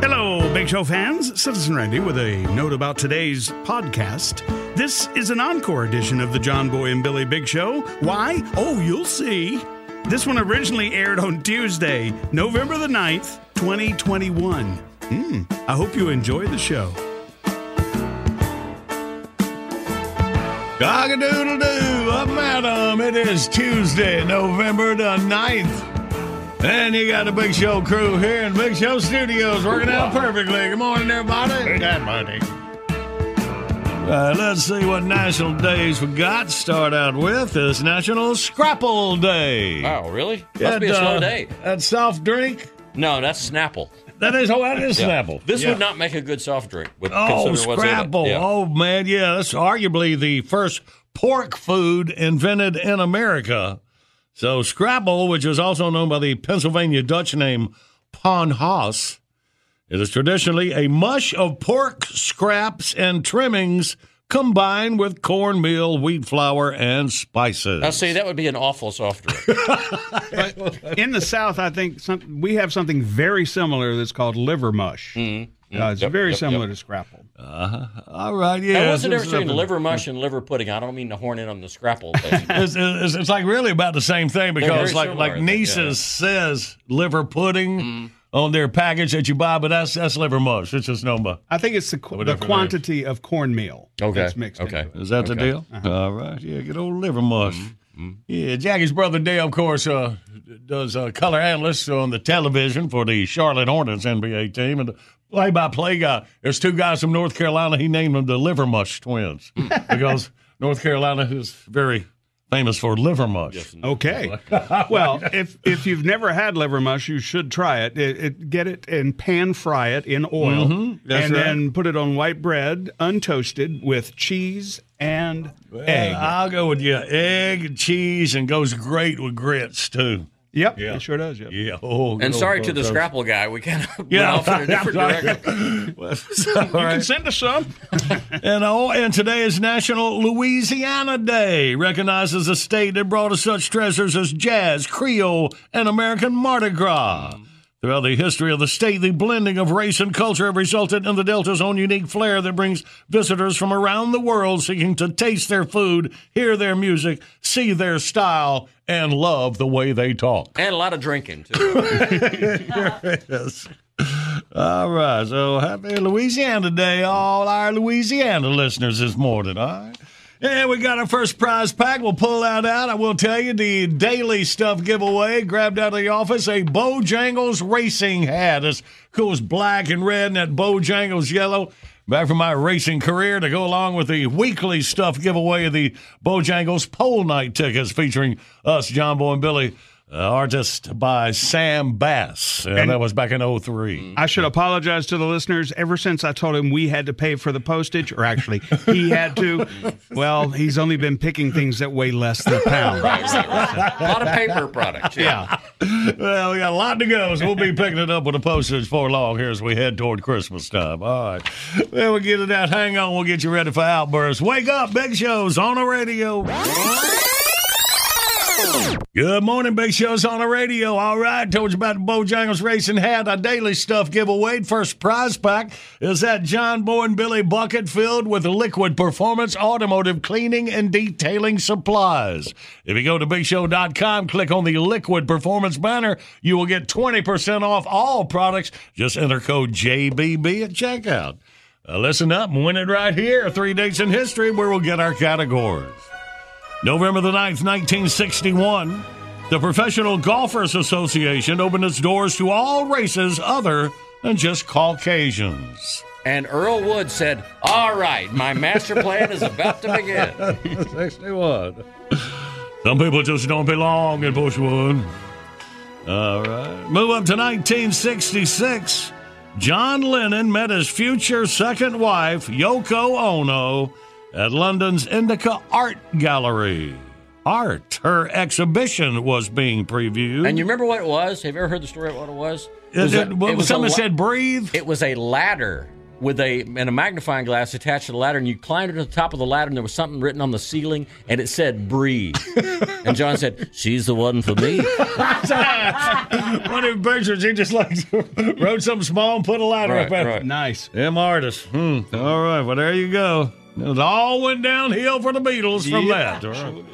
Hello, Big Show fans. Citizen Randy with a note about today's podcast. This is an encore edition of the John Boy and Billy Big Show. Why? Oh, you'll see. This one originally aired on Tuesday, November the 9th, 2021. Hmm, I hope you enjoy the show. Cock-a-doodle doo, up madam. It is Tuesday, November the 9th. And you got the Big Show crew here in Big Show Studios working out perfectly. Good morning, everybody. Good morning. Uh, let's see what national days we got. Start out with is National Scrapple Day. Oh, really? Must be a slow uh, day. That soft drink. No, that's Snapple. That is oh, that is Yeah. Snapple. This Yeah. would not make a good soft drink. With Oh, consider what's in it. Scrapple. Yeah. Oh, man. Yeah, that's arguably the first pork food invented in America. So, Scrapple, which is also known by the Pennsylvania Dutch name Panhaas, it is traditionally a mush of pork scraps and trimmings combined with cornmeal, wheat flour, and spices. Now, see, that would be an awful soft drink. In the South, I think some, we have something very similar that's called liver mush. Mm-hmm. Uh, it's Yep, very yep, similar yep. to Scrapple. Uh-huh. All right, yeah. and what's the this difference between something- liver mush and liver pudding? I don't mean to horn in on the Scrapple. It's, it's, it's like really about the same thing because like similar, like I think, Neese's yeah. says liver pudding mm-hmm. On their package that you buy, but that's that's liver mush. It's just no more. I think it's the, qu- the quantity of cornmeal Okay, that's mixed okay. Is that the Okay. deal? All right, yeah, get old liver mush. Yeah, Jackie's brother Dale, of course, uh, does uh, color analyst on the television for the Charlotte Hornets NBA team, and play-by-play guy. There's two guys from North Carolina. He named them the Liver Mush Twins because North Carolina is very famous for liver mush. Okay. well, if if you've never had liver mush, you should try it. It, it get it and pan fry it in oil, Mm-hmm. And right. then put it on white bread, untoasted, with cheese and egg. Uh, I'll go with you. Egg, cheese, and goes great with grits too. Yep, yeah. it sure does. Yep. Yeah. Oh, and good sorry old to the toast. Scrapple guy. We kind of Yeah, went off in a different direction. Well, You right. can send us some. And oh, and today is National Louisiana Day. Recognizes a state that brought us such treasures as jazz, Creole, and American Mardi Gras. Throughout the history of the state, the blending of race and culture have resulted in the Delta's own unique flair that brings visitors from around the world seeking to taste their food, hear their music, see their style, and love the way they talk. and a lot of drinking, too. Yes. All right. So happy Louisiana Day, all our Louisiana listeners this morning. All right. And we got our first prize pack. We'll pull that out. I will tell you the daily stuff giveaway. Grabbed out of the office a Bojangles racing hat. It's cool as black and red and that Bojangles yellow. Back from my racing career to go along with the weekly stuff giveaway of the Bojangles pole night tickets featuring us, John Boy and Billy. Uh, artist by Sam Bass. And, And- that was back in 03. I should apologize to the listeners. Ever since I told him we had to pay for the postage, or actually he had to, well, he's only been picking things that weigh less than a pound. Right, right, right. A lot of paper products. Yeah. Well, we got a lot to go, so we'll be picking it up with the postage for long here as we head toward Christmas time. All right. Well, we'll get it out. Hang on. We'll get you ready for Outburst. Wake up. Big shows on the radio. Good morning, Big Show's on the radio. All right, told you about the Bojangles Racing Hat, a daily stuff giveaway. First prize pack is that John Boy and Billy bucket filled with liquid performance automotive cleaning and detailing supplies. If you go to BigShow.com, click on the liquid performance banner, you will get 20% off all products. Just enter code JBB at checkout. Uh, listen up and win it right here. Three dates in history where we'll get our categories. November the 9th, 1961, the Professional Golfers Association opened its doors to all races other than just Caucasians. And Earl Wood said, All right, my master plan is about to begin. 61. Some people just don't belong in Bushwood. All right. Move up to 1966. John Lennon met his future second wife, Yoko Ono, at London's Indica Art Gallery. Art. Her exhibition was being previewed. And you remember what it was? Have you ever heard the story of what it was? It- was it- a- what- was someone la- said breathe. It was a ladder with a and a magnifying glass attached to the ladder, and you climbed to the top of the ladder, and there was something written on the ceiling, and it said "breathe." and John said, "She's the one for me." One of the pictures, he just like wrote something small and put a ladder Right, up at right. Nice. Them artists. Hmm. All right. Well, there you go. It all went downhill for the Beatles from Yeah. that.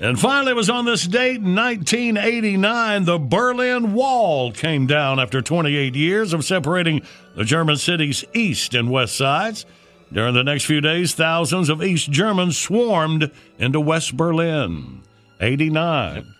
And finally, it was on this date in 1989, the Berlin Wall came down after 28 years of separating the German cities' east and west sides. During the next few days, thousands of East Germans swarmed into West Berlin. 89.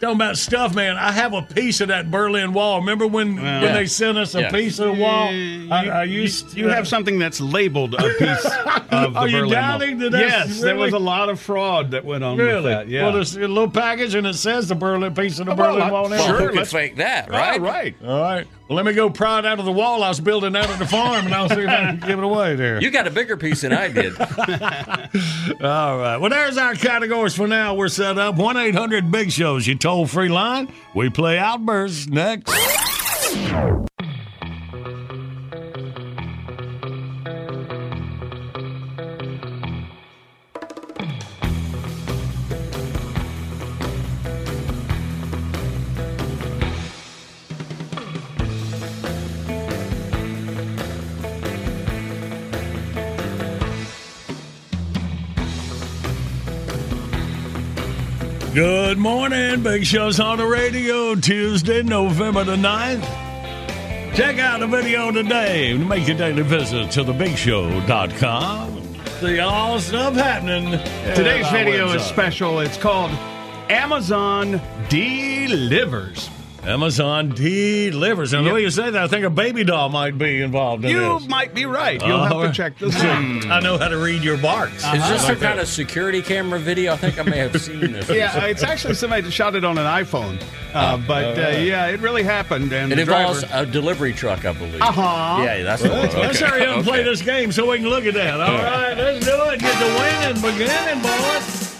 Talking about stuff, man. I have a piece of that Berlin Wall. Remember when, when Yeah. they sent us a Yeah. piece of the wall? You, I, I used you have something that's labeled a piece of the Are you Berlin doubting Wall. that that's Yes, there was a lot of fraud that went on with Really? that. Yeah. Well, there's a little package and it says the Berlin piece of the Well, Berlin I- Wall. now. Well, Sure, who could let's- fake that, right, right? right. All right. Well, let me go pry it out of the wall. I was building out at the farm, and I'll see if I can give it away there. You got a bigger piece than I did. All right. Well, there's our categories for now. We're set up. 1 800 Big Shows, you toll free line. We play Outbursts next. Good morning. Big Show's on the radio Tuesday, November the 9th. Check out the video today. Make a daily visit to thebigshow.com. See all stuff happening. Today's video is special. It's called Amazon Delivers. Amazon delivers. And the way you say that, I think a baby doll might be involved in You this. might be right. You'll Oh, have to check this out. I know how to read your barks. Is this some kind of security camera video? I think I may have seen this. Yeah, it's actually somebody that shot it on an iPhone. Uh, but uh, yeah, it really happened. And It the involves driver, a delivery truck, I believe. Uh-huh. Yeah, that's the one. Let's, let's Okay. hurry up and play Okay. this game so we can look at that. All right, let's do it. Get the winning beginning, boys.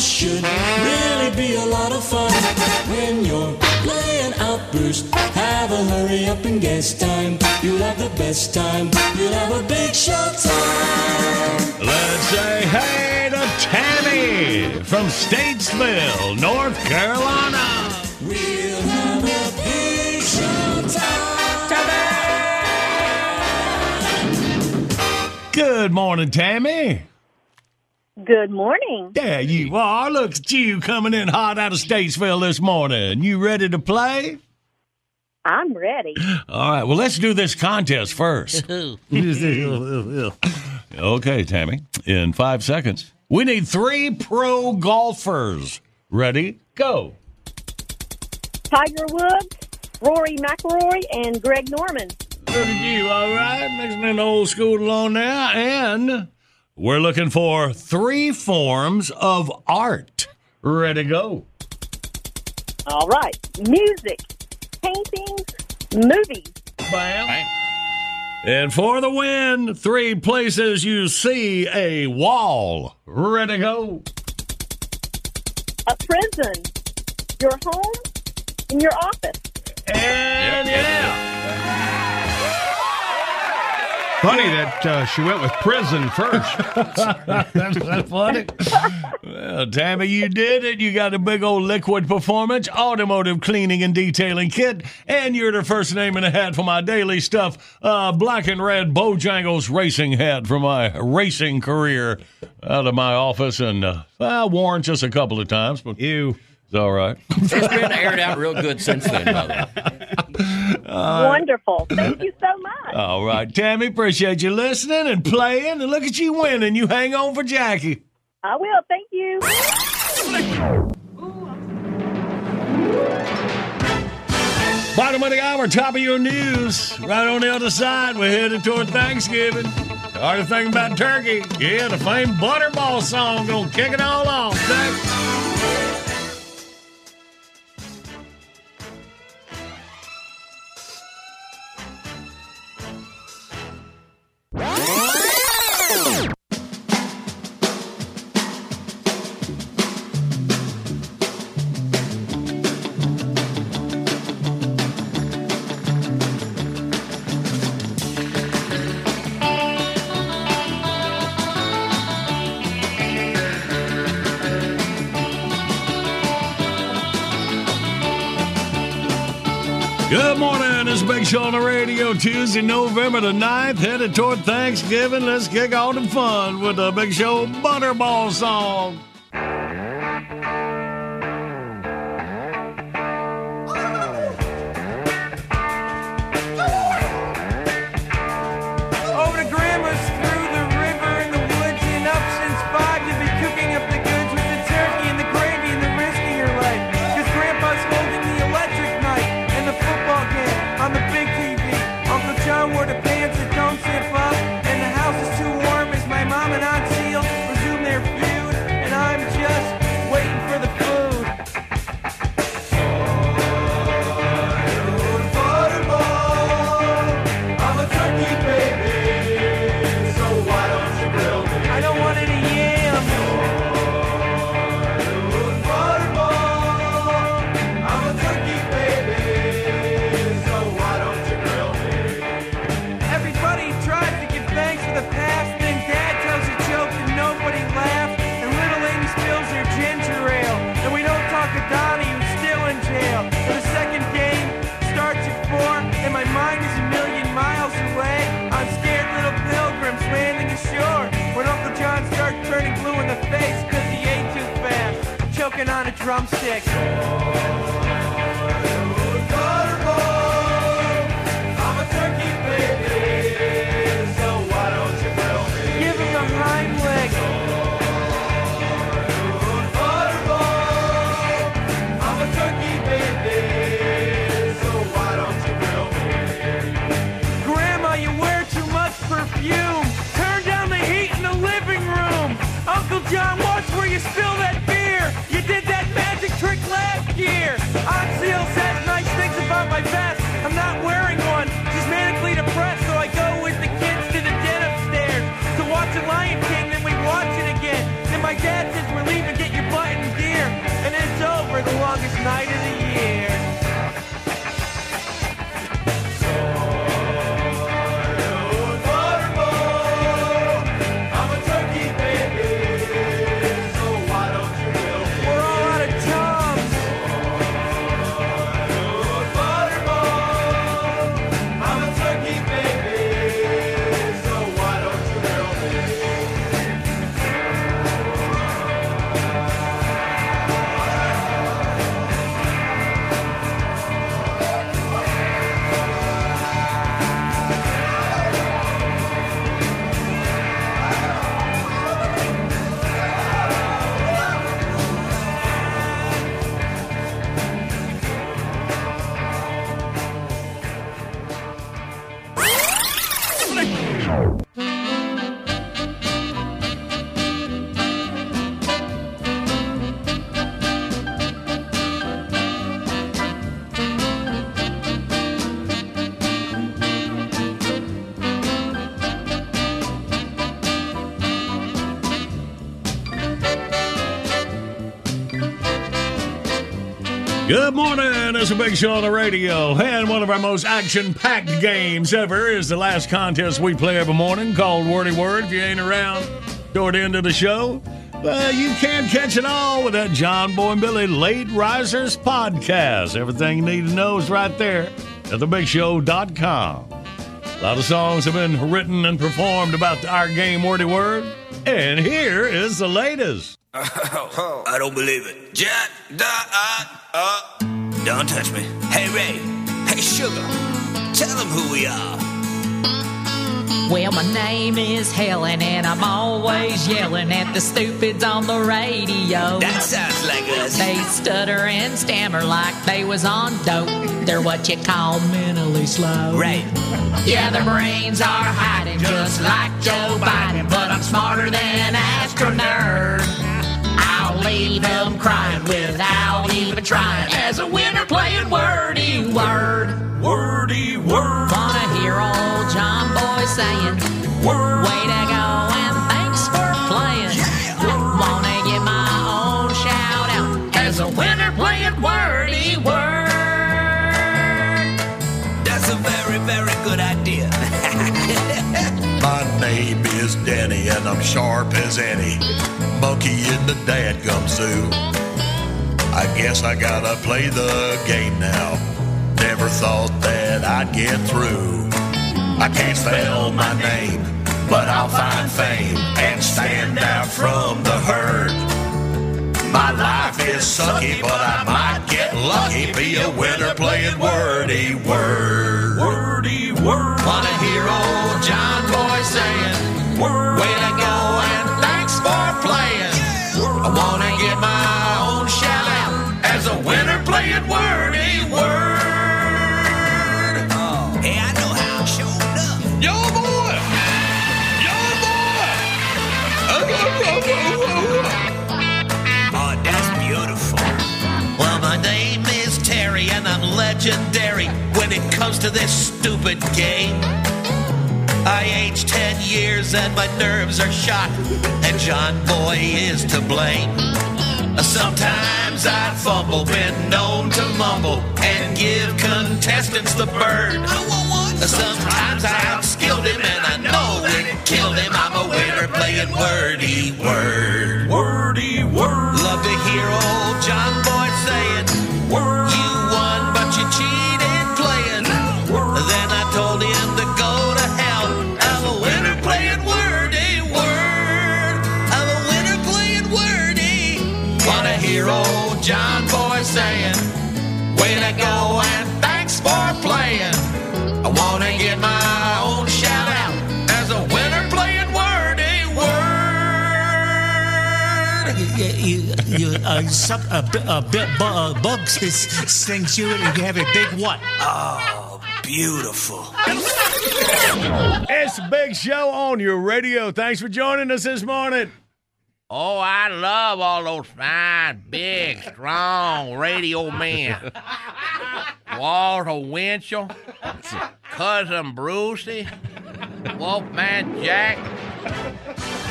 This should really be a lot of fun. When you're playing Outburst, have a hurry up and guess time. You'll have the best time. You'll have a big show time. Let's say hey to Tammy from Statesville, North Carolina. We'll have a big show time. Good morning, Tammy. Good morning. There you are. Look at you coming in hot out of Statesville this morning. You ready to play? I'm ready. All right. Well, let's do this contest first. okay, Tammy. In five seconds, we need three pro golfers. Ready? Go. Tiger Woods, Rory McIlroy, and Greg Norman. Look at you. All right. Mixing in the old school along now. And we're looking for three forms of art. Ready? To go. All right. Music, paintings, movies. Bam. And for the win, three places you see a wall. Ready? To go. a prison, your home, and your office. And yeah. Funny that uh, she went with prison first. That's that funny. well, Tammy, you did it. You got a big old liquid performance, automotive cleaning and detailing kit, and you're the first name in the hat for my daily stuff. Uh, black and red Bojangles racing hat for my racing career out of my office, and uh, I worn just a couple of times, but you. It's all right. It's been aired out real good since then, Mother. Uh, Wonderful. Thank you so much. All right, Tammy, appreciate you listening and playing, and look at you winning. You hang on for Jackie. I will. Thank you. Bottom of the hour, top of your news. Right on the other side, we're headed toward Thanksgiving. Hard to think about turkey. Yeah, the famed Butterball song gonna kick it all off. Thanks. Show on the radio. Tuesday, November the 9th, headed toward Thanksgiving. Let's kick off the fun with the Big Show Butterball song. Choking night of the Good morning. It's a big show on the radio. And one of our most action packed games ever is the last contest we play every morning called Wordy Word. If you ain't around toward the end of the show, well, you can't catch it all with that John Boy and Billy Late Risers podcast. Everything you need to know is right there at thebigshow.com. A lot of songs have been written and performed about our game Wordy Word. And here is the latest. I don't believe it. Jack, da, uh, uh. Don't touch me. Hey, Ray. Hey, Sugar. Tell them who we are. Well, my name is Helen, and I'm always yelling at the stupids on the radio. That sounds like us. They stutter and stammer like they was on dope. They're what you call mentally slow. Right. Yeah, their brains are hiding just like Joe Biden, but I'm smarter than Astro Nerd. Leave them crying without even trying as a winner playing wordy word. Wordy word. Wanna hear old John Boy saying, Word. Danny, and I'm sharp as any monkey in the dadgum zoo. I guess I gotta play the game now. Never thought that I'd get through. I can't spell my name, but I'll find fame and stand out from the herd. My life is sucky, but I might get lucky. Be a winner playing wordy word. Wordy word. Wanna hear old John Boy saying, Way to go and thanks for playing. I wanna give my own shout out as a winner playing wordy word. Oh. Hey, I know how showing up. Yo, boy! Yo, boy oh, oh, oh, that's beautiful. Well, my name is Terry, and I'm legendary when it comes to this stupid game. I aged 10 years and my nerves are shot, and John Boy is to blame. Sometimes I fumble, been known to mumble, and give contestants the bird. Sometimes I outskilled him, and I know it killed him. I'm a winner playing wordy word. You, you, you, uh, some, a, bi- a bit bu- uh, bug stings you and you have a big what? Oh, beautiful. It's a big show on your radio. Thanks for joining us this morning. Oh, I love all those fine, big, strong radio men. Walter Winchell, Cousin Brucey, Wolfman Jack,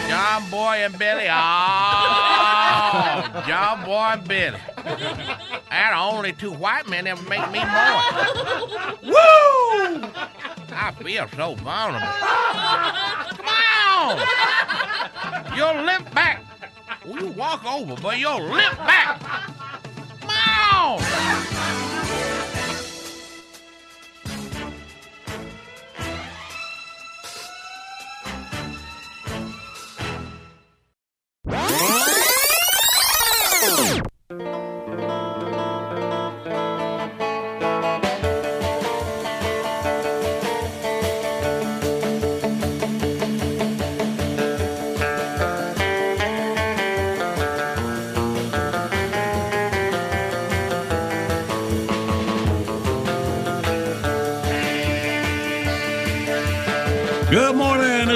John Boy and Billy. Oh, John Boy and Billy. And only two white men ever make me more. Woo! I feel so vulnerable. Come on! You'll limp back. Well, you walk over, but you'll limp back. Come on!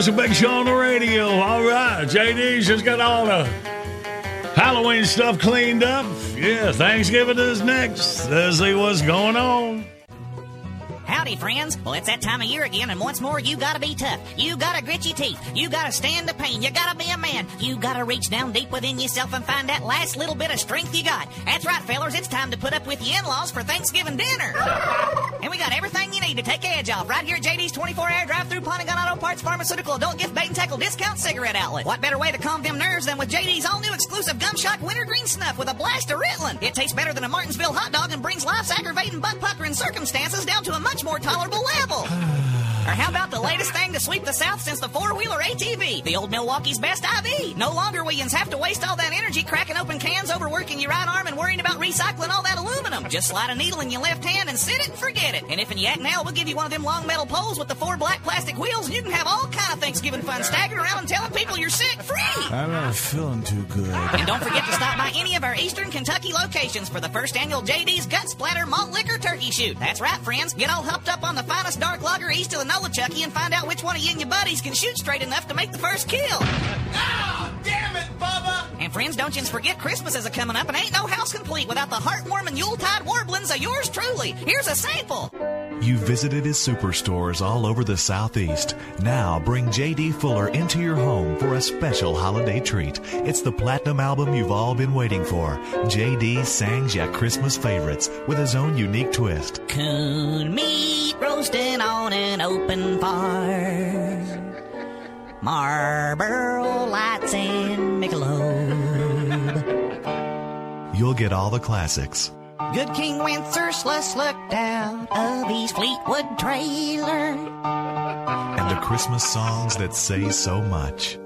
It's a big show on the radio. All right. JD's just got all the Halloween stuff cleaned up. Yeah, Thanksgiving is next. Let's see what's going on. Howdy, friends. Well, it's that time of year again, and once more, you gotta be tough. You gotta grit your teeth. You gotta stand the pain. You gotta be a man. You gotta reach down deep within yourself and find that last little bit of strength you got. That's right, fellers. It's time to put up with your in-laws for Thanksgiving dinner. and we got everything you need to take the edge off right here at JD's 24-hour drive-through Pawn Gun Auto Parts Pharmaceutical Adult Gift Bait and Tackle Discount Cigarette Outlet. What better way to calm them nerves than with JD's all-new exclusive Gum Shock Wintergreen Snuff with a blast of Ritalin. It tastes better than a Martinsville hot dog and brings life's aggravating butt-puckering circumstances down to a much more tolerable level. Or how about the latest thing to sweep the South since the four-wheeler ATV? The old Milwaukee's best IV. No longer will yous have to waste all that energy cracking open cans, overworking your right arm, and worrying about recycling all that aluminum. Just slide a needle in your left hand and sit it and forget it. And if in Yak now, we'll give you one of them long metal poles with the four black plastic wheels, and you can have all kind of Thanksgiving fun staggering around and telling people you're sick free. I'm not feeling too good. And don't forget to stop by any of our Eastern Kentucky locations for the first annual JD's Gut Splatter Malt Liquor Turkey Shoot. That's right, friends. Get all hopped up on the finest dark lager east of the Nolichucky and find out which one of you and your buddies can shoot straight enough to make the first kill. Ah, damn it, Bubba! And friends, don't you forget Christmas is a coming up and ain't no house complete without the heartwarming Yuletide warblings of yours truly. Here's a sample. You visited his superstores all over the Southeast. Now bring J.D. Fuller into your home for a special holiday treat. It's the platinum album you've all been waiting for. J.D. sings ya Christmas favorites with his own unique twist. Coon meat roasting on an open fire. Marlboro lights and Michelob. You'll get all the classics. Good King Wenceslas looked out of his Fleetwood trailer. And the Christmas songs that say so much.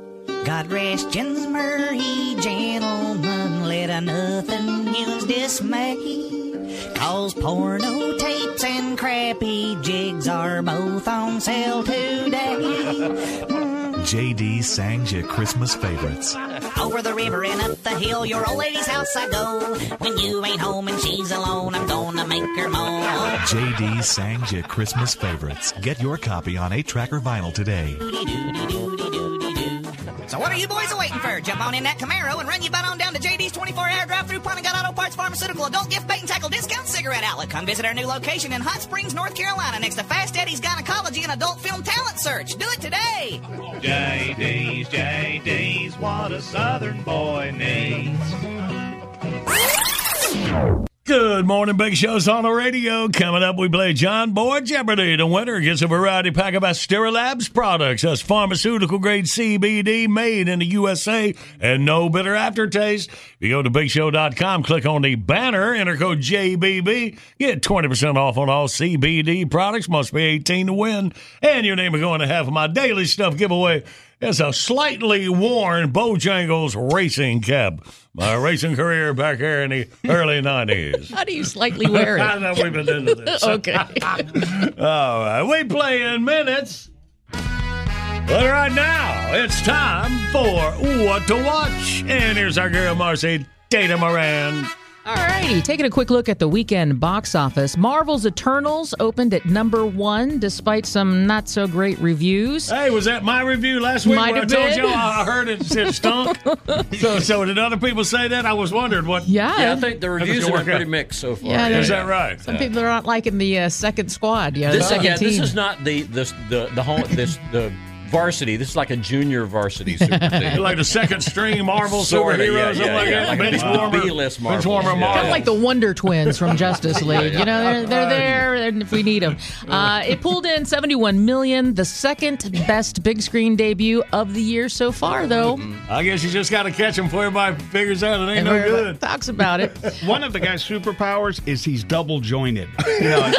God rest Jens Murray, gentlemen, let a nothing use dismay. Cause porno tapes and crappy jigs are both on sale today. J.D. sang ya Christmas favorites. Over the river and up the hill, your old lady's house I go. When you ain't home and she's alone, I'm gonna make her moan. J.D. sings ya Christmas favorites. Get your copy on 8-track or vinyl today. What are you boys waiting for? Jump on in that Camaro and run your butt on down to JD's 24-hour drive-through Pontiac Auto Parts Pharmaceutical Adult Gift Bait and Tackle Discount Cigarette Outlet. Come visit our new location in Hot Springs, North Carolina, next to Fast Eddie's Gynecology and Adult Film Talent Search. Do it today. JD's, JD's, what a southern boy needs. Good morning, Big Show's on the radio. Coming up, we play John Boy Jeopardy. The winner gets a variety pack of Asterra Labs products. That's pharmaceutical grade CBD made in the USA and no bitter aftertaste. If you go to BigShow.com, click on the banner, enter code JBB, get 20% off on all CBD products. Must be 18 to win. And your name is going to have my daily stuff giveaway. It's a slightly worn Bojangles racing cab. My racing career back here in the early 90s. How do you slightly wear it? I know we've been into this. okay. All right, we play in minutes. But right now, it's time for What to Watch. And here's our girl, Marcy Data Moran. Alrighty, taking a quick look at the weekend box office. Marvel's Eternals opened at number one despite some not so great reviews. Hey, was that my review last week Might where I have told been. you I heard it, said stunk? so, so did other people say that? I was wondering what. Yeah. Yeah, I think the reviews it have been pretty out? mixed so far. Yeah, Is they're- that right? Some people are not liking the uh, second squad. Yeah, the This, second yeah, team. this is not the the the the home this the varsity. This is like a junior varsity super team. like the second string Marvel Sorta, superhero, yeah, something yeah, like yeah, that. like bench a warmer, B-list bench warmer yeah. Marvel. Kind of like the Wonder Twins from Justice League. You know, they're, they're there and if we need them. Uh, it pulled in 71 million, the second best big screen debut of the year so far, though. I guess you just got to catch him before everybody figures out it ain't no good. Talks about it. One of the guy's superpowers is he's double jointed. You know,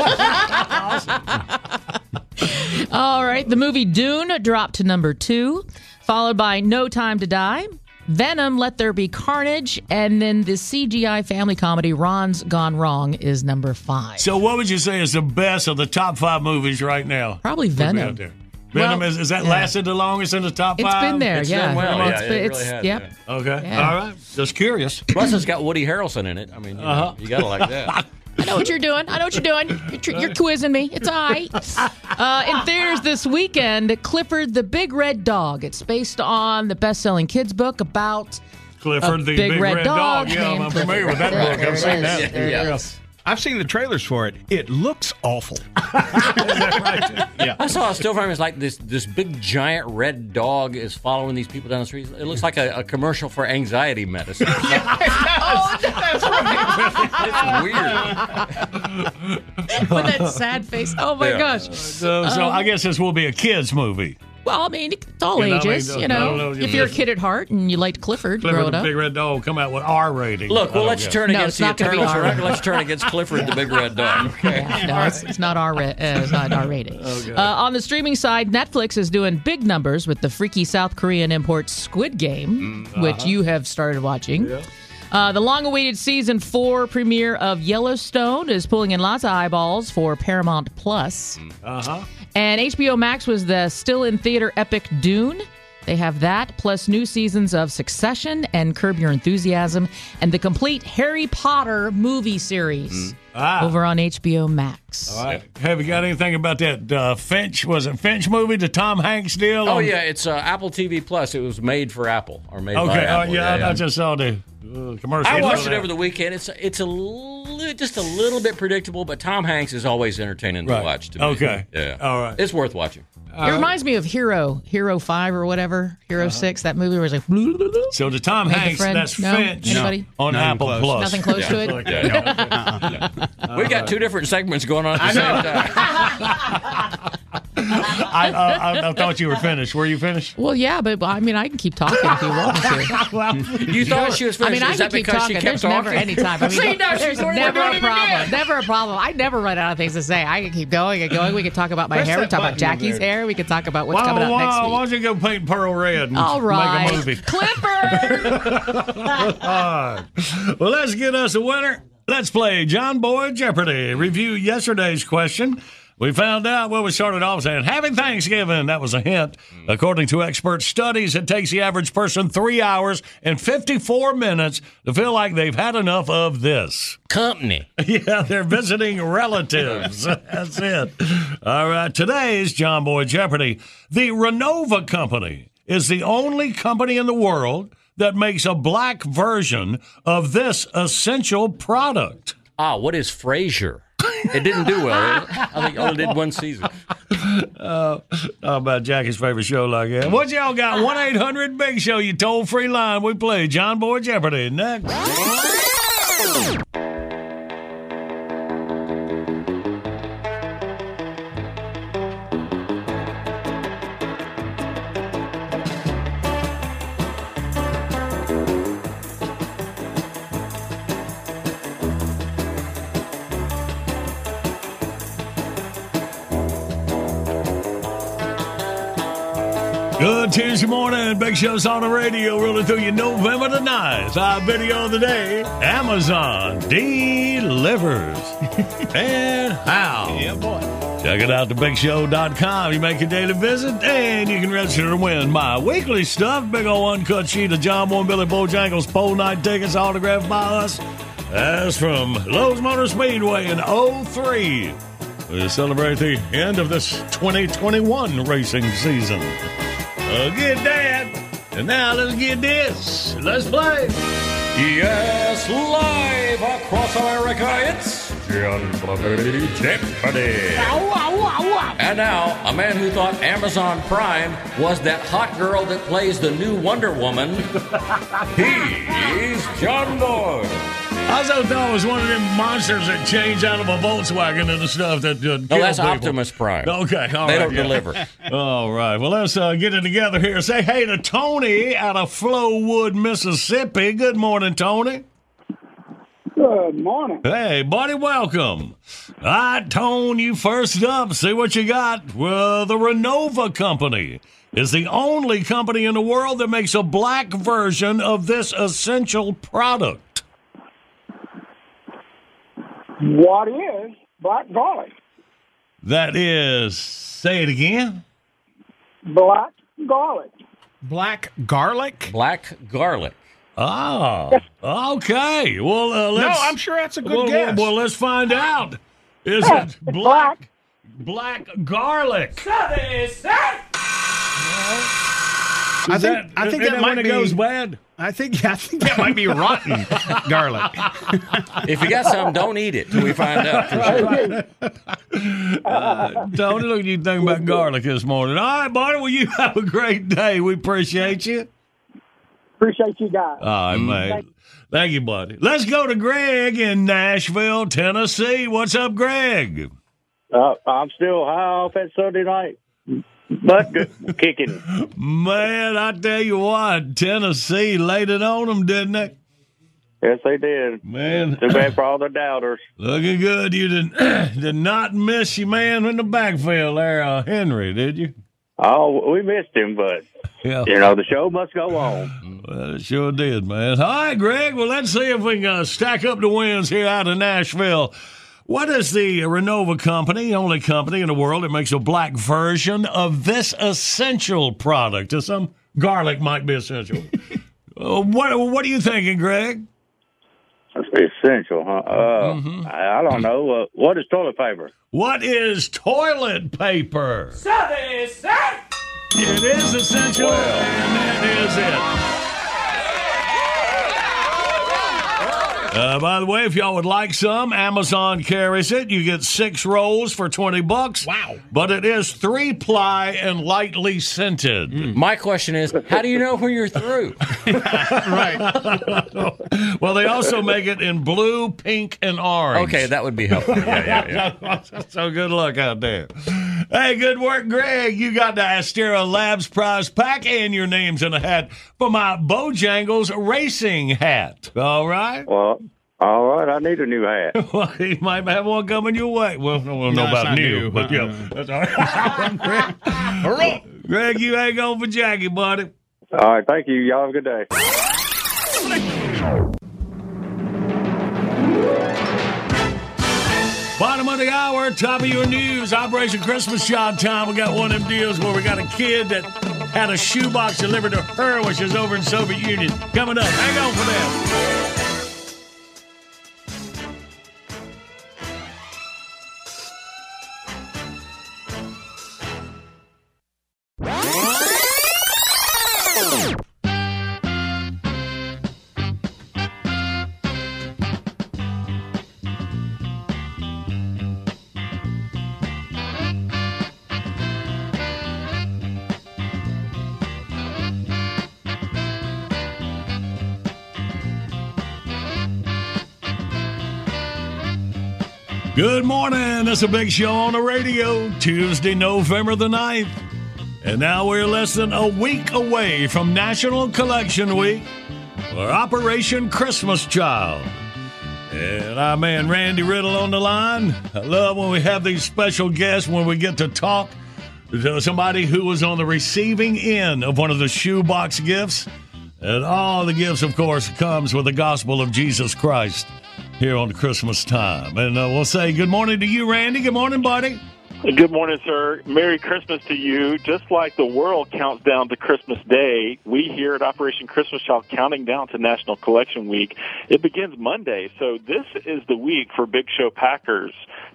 All right, the movie Dune dropped to number two, followed by No Time to Die. Venom, Let There Be Carnage, and then the CGI family comedy Ron's Gone Wrong is number five. So, what would you say is the best of the top five movies right now? Probably Venom. Venom Well, is, is that yeah. lasted the longest in the top It's five? been there, It's yeah. done well, It's yeah, been- it it's- really has, yep. yeah. Okay. Yeah. All right. Just curious. Plus, it's got Woody Harrelson in it. I mean, you, know, Uh-huh. you gotta like that. I know what you're doing. I know what you're doing. You're, tr- you're quizzing me. It's all right. Uh, in theaters this weekend, Clifford the Big Red Dog. It's based on the best-selling kids book about Clifford a the big, red, dog. Yeah, I'm familiar with that book. I've seen that. There it Yeah. is. I've seen the trailers for it. It looks awful. Yeah. I saw a still frame. It's like this this big giant red dog is following these people down the street. It looks like a, a commercial for anxiety medicine. Like, oh, that's right. it's weird. With that sad face. Oh my Yeah. gosh. So, so Um, I guess this will be a kids movie. Well, I mean, it's all You know, I mean, ages. no- you know, no, no, if you're a kid at heart and you liked Clifford, Clifford growing the up. Big Red Dog come out with R rating. Look, we'll let don't you guess. turn No, against it's the not gonna be Eternals. R. let you turn against Clifford the Big Red Dog. no, it's, it's not R. Uh, it's not R rated. Okay. Uh, on the streaming side, Netflix is doing big numbers with the freaky South Korean import Squid Game, which uh-huh. you have started watching. Uh, the long-awaited season four premiere of Yellowstone is pulling in lots of eyeballs for Paramount Plus. Uh huh. And HBO Max was the still in theater epic Dune. They have that, plus new seasons of Succession and Curb Your Enthusiasm, and the complete Harry Potter movie series Ah. over on HBO Max. All right. Have you got anything about that uh, Finch? Was it Finch movie, the Tom Hanks deal? Oh on- yeah, it's uh, Apple TV Plus. It was made for Apple or made by Apple. Okay. Oh Apple. yeah, I just saw the uh, commercial. I watched it over the weekend. It's it's a li- just a little bit predictable, but Tom Hanks is always entertaining to Right. watch. To me. Okay. yeah, All right. it's worth watching. Uh, it reminds me of Hero, Hero Five or whatever, Hero uh-huh. Six. That movie was like. blah, blah, blah. So the Tom Made the Hanks, friend- that's no? Finch Anybody? on Nothing Apple close. Plus. Nothing close to it? Yeah, no. we got two different segments going on at the same time. I, uh, I, I thought you were finished. Were you finished? Well, yeah, but I mean, I can keep talking if you want to. well, You thought she was finished. I finished. mean, I Is can that keep talking. she kept There's talking? never any time. I mean, See, now there's she's doing it never a problem. Never a problem. I never run out of things to say. I can keep going and going. We can talk about my Press hair. We can talk about Jackie's hair. We can talk about what's why, coming up why, next why don't you go paint pearl red and All right, make a movie? Clifford. All right. Well, let's get us a winner. Let's play John Boy Jeopardy. Review yesterday's question. We found out, well, we started off saying, Happy Thanksgiving. That was a hint. According to expert studies, it takes the average person three hours and 54 minutes to feel like they've had enough of this. Company. Yeah, they're visiting relatives. That's it. All right. Today's John Boy Jeopardy. The Renova Company is the only company in the world that makes a black version of this essential product. Ah, what is Frasier? It didn't do well. I think it only did one season. Uh, how about Jackie's favorite show like that? What y'all got? 1 800 Big Show, you toll free line. We play John Boy Jeopardy next. Tuesday morning. Big Show's on the radio, rolling through you November the 9th. Our video of the day Amazon delivers. and how? Yeah, boy. Check it out, thebigshow.com. You make a daily visit, and you can register to win my weekly stuff. Big old uncut sheet of John and Billy Bojangles pole night tickets autographed by us. That's from Lowe's Motor Speedway in 03. We celebrate the end of this 2021 racing season. Uh, get that. And now let's get this. Let's play. Yes, live across America, it's John Boy Jeopardy. And now, a man who thought Amazon Prime was that hot girl that plays the new Wonder Woman. He's John Boy. I also thought it was one of them monsters that change out of a Volkswagen and the stuff that uh, No, kill that's people. Optimus Prime. Okay, all They right, don't yeah. deliver. All right. Well, let's uh, get it together here. Say hey to Tony out of Flowood, Mississippi. Good morning, Tony. Good morning. Hey, buddy, welcome. All right, Tone, you first up. See what you got. Well, the Renova Company is the only company in the world that makes a black version of this essential product. What is black garlic? That is, say it again. Black garlic. Black garlic? Black garlic. Oh, okay. Well, uh, No, let's, I'm sure that's a good well, guess. Well, well, let's find out. Is Yeah, it it's black, black garlic? I Is think that- I think isn't that that might when it be goes bad. I think I think that might be rotten garlic. If you got some, don't eat it till we find out for sure. Uh, Tony, look, at you think about garlic this morning. All right, buddy. Well, you have a great day. We appreciate you. Appreciate you guys. All right, man. Thank you, buddy. Let's go to Greg in Nashville, Tennessee. What's up, Greg? Uh, I'm still high off that Sunday night, but kicking. Man, I tell you what, Tennessee laid it on them, didn't they? Yes, they did. Man, Too bad for all the doubters. looking good. You did, did not miss your man in the backfield there, uh, Henry, did you? Oh, we missed him, but Yeah. you know the show must go on. Well, it sure did, man. All right, Greg. Well, let's see if we can uh, stack up the wins here out of Nashville. What is the Renova company, only company in the world that makes a black version of this essential product? Some garlic might be essential. uh, what What are you thinking, Greg? That's essential, huh? Uh, Mm-hmm. I, I don't know. Uh, what is toilet paper? What is toilet paper? It is essential, and that is it. Uh, by the way, if y'all would like some, Amazon carries it. You get six rolls for twenty bucks. Wow! But it is three ply and lightly scented. My question is, how do you know when you're through? Right. well, they also make it in blue, pink, and orange. Okay, that would be helpful. Yeah, yeah, yeah. so good luck out there. Hey, good work, Greg. You got the Asterra Labs prize pack and your name's in a hat for my Bojangles racing hat. All right? Well, all right. I need a new hat. well, you might have one coming your way. Well, no, we'll No, know it's about not new, new. but yeah, uh-uh. that's all right. Greg, Greg, you hang on for Jackie, buddy. All right. Thank you. Y'all have a good day. Bottom of the hour, top of your news, Operation Christmas Child time. We got one of them deals where we got a kid that had a shoebox delivered to her when she was over in Soviet Union. Coming up, hang on for that. Good morning. It's a big show on the radio, Tuesday, November the 9th. And now we're less than a week away from National Collection Week for Operation Christmas Child. And our man Randy Riddle on the line. I love when we have these special guests when we get to talk to somebody who was on the receiving end of one of the shoebox gifts. And all the gifts, of course, comes with the gospel of Jesus Christ here on Christmas time. And uh, we'll say good morning to you, Randy. Good morning, buddy. Good morning, sir. Merry Christmas to you. Just like the world counts down to Christmas Day, we here at Operation Christmas Child counting down to National Collection Week. It begins Monday, so this is the week for Big Show packers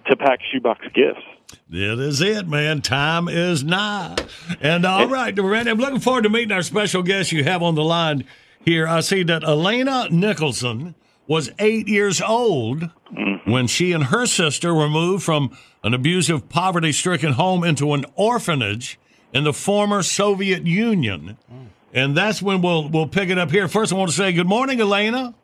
to pack shoebox gifts. That is it, man. Time is nigh. And all right, Randy, I'm looking forward to meeting our special guest you have on the line here. I see that Elena Nicholson was eight years old mm. when she and her sister were moved from an abusive, poverty stricken home into an orphanage in the former Soviet Union. Mm. And that's when we'll we'll pick it up here. First, I want to say good morning, Elena.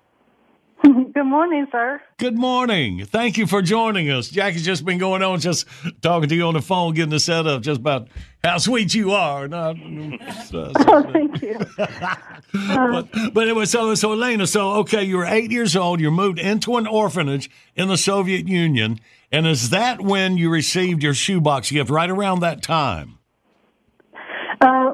Good morning, sir. Good morning. Thank you for joining us. Jackie's just been going on, just talking to you on the phone, getting the setup, just about how sweet you are. No, Oh, thank you. but, but anyway, so so Elena, so okay, you were eight years old. You're moved into an orphanage in the Soviet Union, and is that when you received your shoebox gift? Right around that time.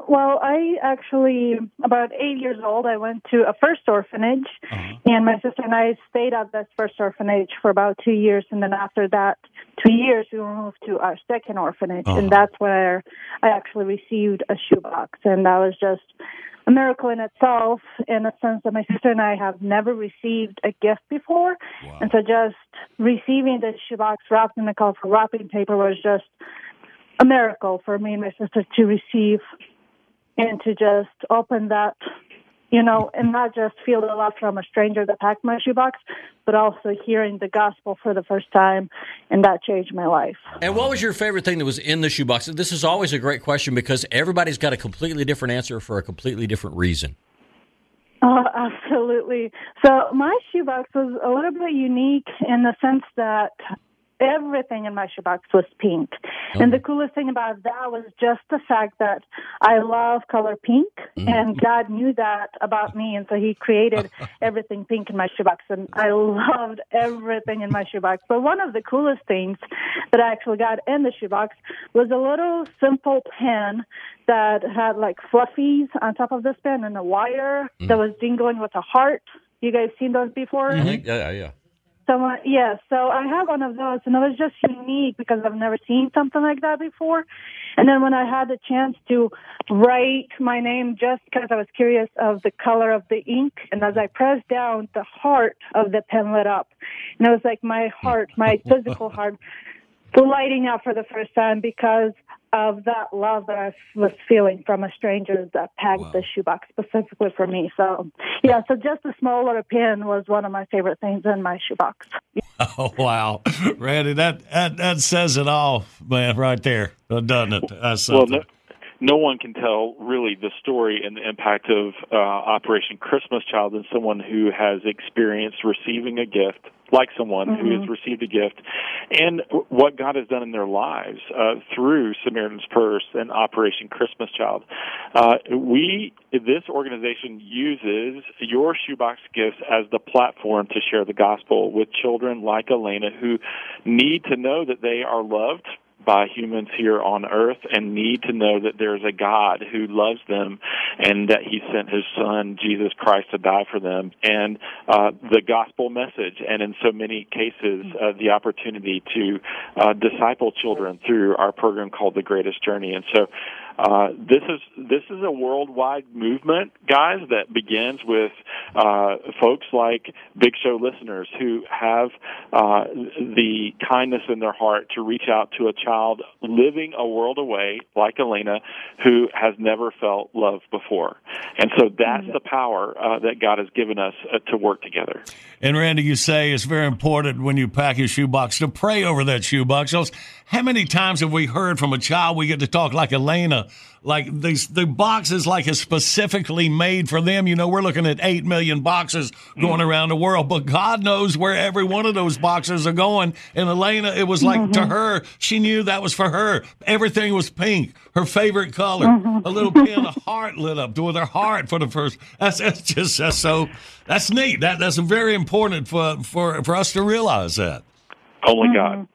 Well, I actually, about eight years old, I went to a first orphanage, uh-huh. and my sister and I stayed at that first orphanage for about two years, and then after that two years, we were moved to our second orphanage, and uh-huh. that's where I actually received a shoebox, and that was just a miracle in itself, in a sense that my sister and I have never received a gift before, and so just receiving the shoebox wrapped in a colorful wrapping paper was just a miracle for me and my sister to receive and to just open that, you know, and not just feel the love from a stranger that packed my shoebox, but also hearing the gospel for the first time, and that changed my life. And what was your favorite thing that was in the shoebox? This is always a great question because everybody's got a completely different answer for a completely different reason. Oh, absolutely. So my shoebox was a little bit unique in the sense that everything in my shoebox was pink. Oh. And the coolest thing about that was just the fact that I love color pink mm. and God knew that about me and so he created everything pink in my shoebox and I loved everything in my shoebox. But one of the coolest things that I actually got in the shoebox was a little simple pen that had like fluffies on top of this pen and a wire mm. that was jingling with a heart. You guys seen those before? Mm-hmm. Yeah, yeah, yeah. So uh, yeah, so I had one of those, and it was just unique because I've never seen something like that before. And then when I had the chance to write my name, just because I was curious of the color of the ink, and as I pressed down, the heart of the pen lit up, and it was like my heart, my physical heart, lighting up for the first time because of that love that I was feeling from a stranger that packed the shoebox specifically for me. So, yeah, so just a small little pin was one of my favorite things in my shoebox. Oh wow, Randy, that that that says it all, man, right there, doesn't it? That's Well, something. no, no one can tell really the story and the impact of uh, Operation Christmas Child than someone who has experienced receiving a gift, like someone who has received a gift, and what God has done in their lives uh, through Samaritan's Purse and Operation Christmas Child. Uh, we, this organization, uses your shoebox gifts as the platform to share the gospel with children like Elena who need to know that they are loved by humans here on earth and need to know that there's a God who loves them and that he sent his son Jesus Christ to die for them. And uh, the gospel message and in so many cases uh, the opportunity to uh, disciple children through our program called the greatest journey. And so uh, this is this is a worldwide movement, guys, that begins with uh, folks like Big Show listeners who have uh, the kindness in their heart to reach out to a child living a world away, like Elena, who has never felt love before. And so that's the power uh, that God has given us uh, to work together. And Randy, you say it's very important when you pack your shoebox to pray over that shoebox. So how many times have we heard from a child we get to talk like Elena, like these the boxes like is specifically made for them? You know, we're looking at eight million boxes going mm-hmm. around the world, but God knows where every one of those boxes are going. And Elena, it was like to mm-hmm. her, she knew that was for her. Everything was pink, her favorite color. A little mm-hmm. pin, a heart lit up with her heart for the first. That's, that's just that's so that's neat. That that's very important for for for us to realize that. Only God.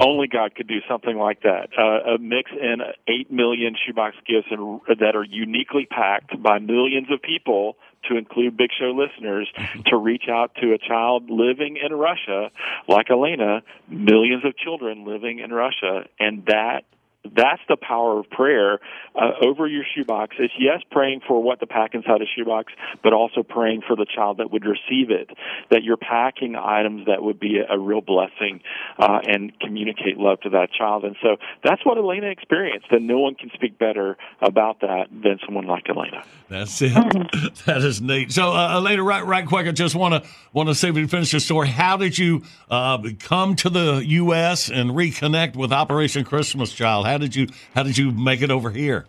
Only God could do something like that. Uh, mix in eight million shoebox gifts and, that are uniquely packed by millions of people, to include Big Show listeners, to reach out to a child living in Russia, like Elena, millions of children living in Russia, and that that's the power of prayer uh, over your shoebox. It's yes, praying for what to pack inside a shoebox, but also praying for the child that would receive it. That you're packing items that would be a, a real blessing uh, and communicate love to that child. And so that's what Elena experienced, and no one can speak better about that than someone like Elena. That's it. that is neat. So, uh, Elena, right, right quick, I just want to want to see if we finish the story. How did you uh, come to the U.S. and reconnect with Operation Christmas Child? How did you How did you make it over here?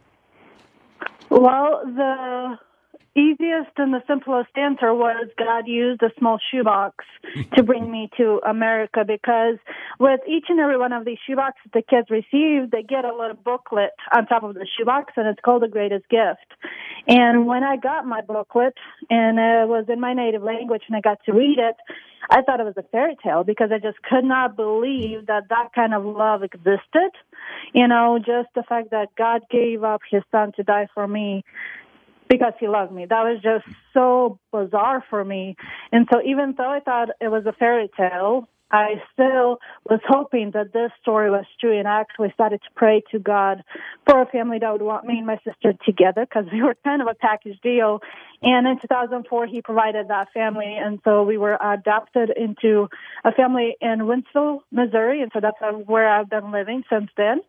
Well, the easiest and the simplest answer was God used a small shoebox to bring me to America because with each and every one of these shoeboxes the kids receive, they get a little booklet on top of the shoebox and it's called the greatest gift. And when I got my booklet and it was in my native language and I got to read it, I thought it was a fairy tale because I just could not believe that that kind of love existed. You know, just the fact that God gave up his son to die for me because he loved me. That was just so bizarre for me. And so even though I thought it was a fairy tale, I still was hoping that this story was true, and I actually started to pray to God for a family that would want me and my sister together because we were kind of a package deal. And in 2004, He provided that family, and so we were adopted into a family in Wentzville, Missouri, and so that's where I've been living since then.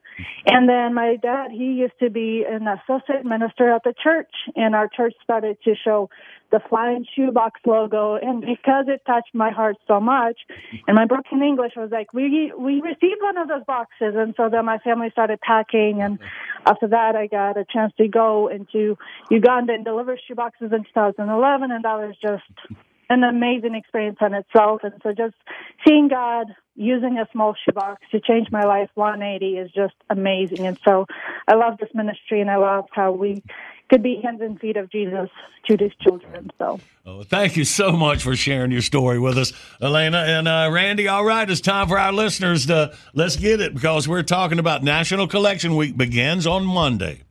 And then my dad, he used to be an associate minister at the church, and our church started to show the flying shoebox logo and because it touched my heart so much and my broken english was like we we received one of those boxes. And so then my family started packing and after that i got a chance to go into uganda and deliver shoeboxes in 2011 and that was just an amazing experience in itself. And so just seeing god using a small shoebox to change my life 180 is just amazing. And so i love this ministry and i love how we could be hands and feet of Jesus to these children. So. Oh, thank you so much for sharing your story with us, Elena and uh, Randy. All right, it's time for our listeners to let's get it because we're talking about National Collection Week begins on Monday.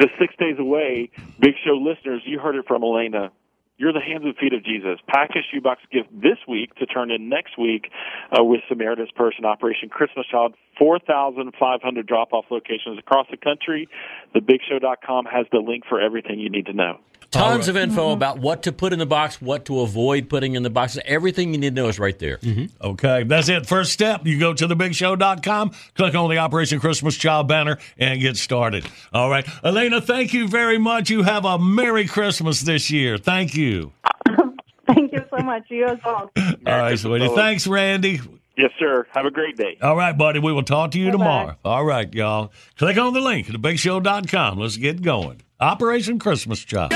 Just six days away, Big Show listeners, you heard it from Elena. You're the hands and feet of Jesus. Pack a shoebox gift this week to turn in next week uh, with Samaritan's Purse and Operation Christmas Child. 4,500 drop off locations across the country. TheBigShow.com has the link for everything you need to know. Tons of info about what to put in the box, what to avoid putting in the boxes. Everything you need to know is right there. Okay, that's it. First step, you go to thebigshow.com, click on the Operation Christmas Child banner, and get started. All right. Elena, thank you very much. You have a Merry Christmas this year. Thank you. Thank you so much. You as well. All right, sweetie. Thanks, Randy. Yes, sir. Have a great day. All right, buddy. We will talk to you Bye-bye. tomorrow. All right, y'all. Click on the link at thebigshow.com. Let's get going. Operation Christmas Child.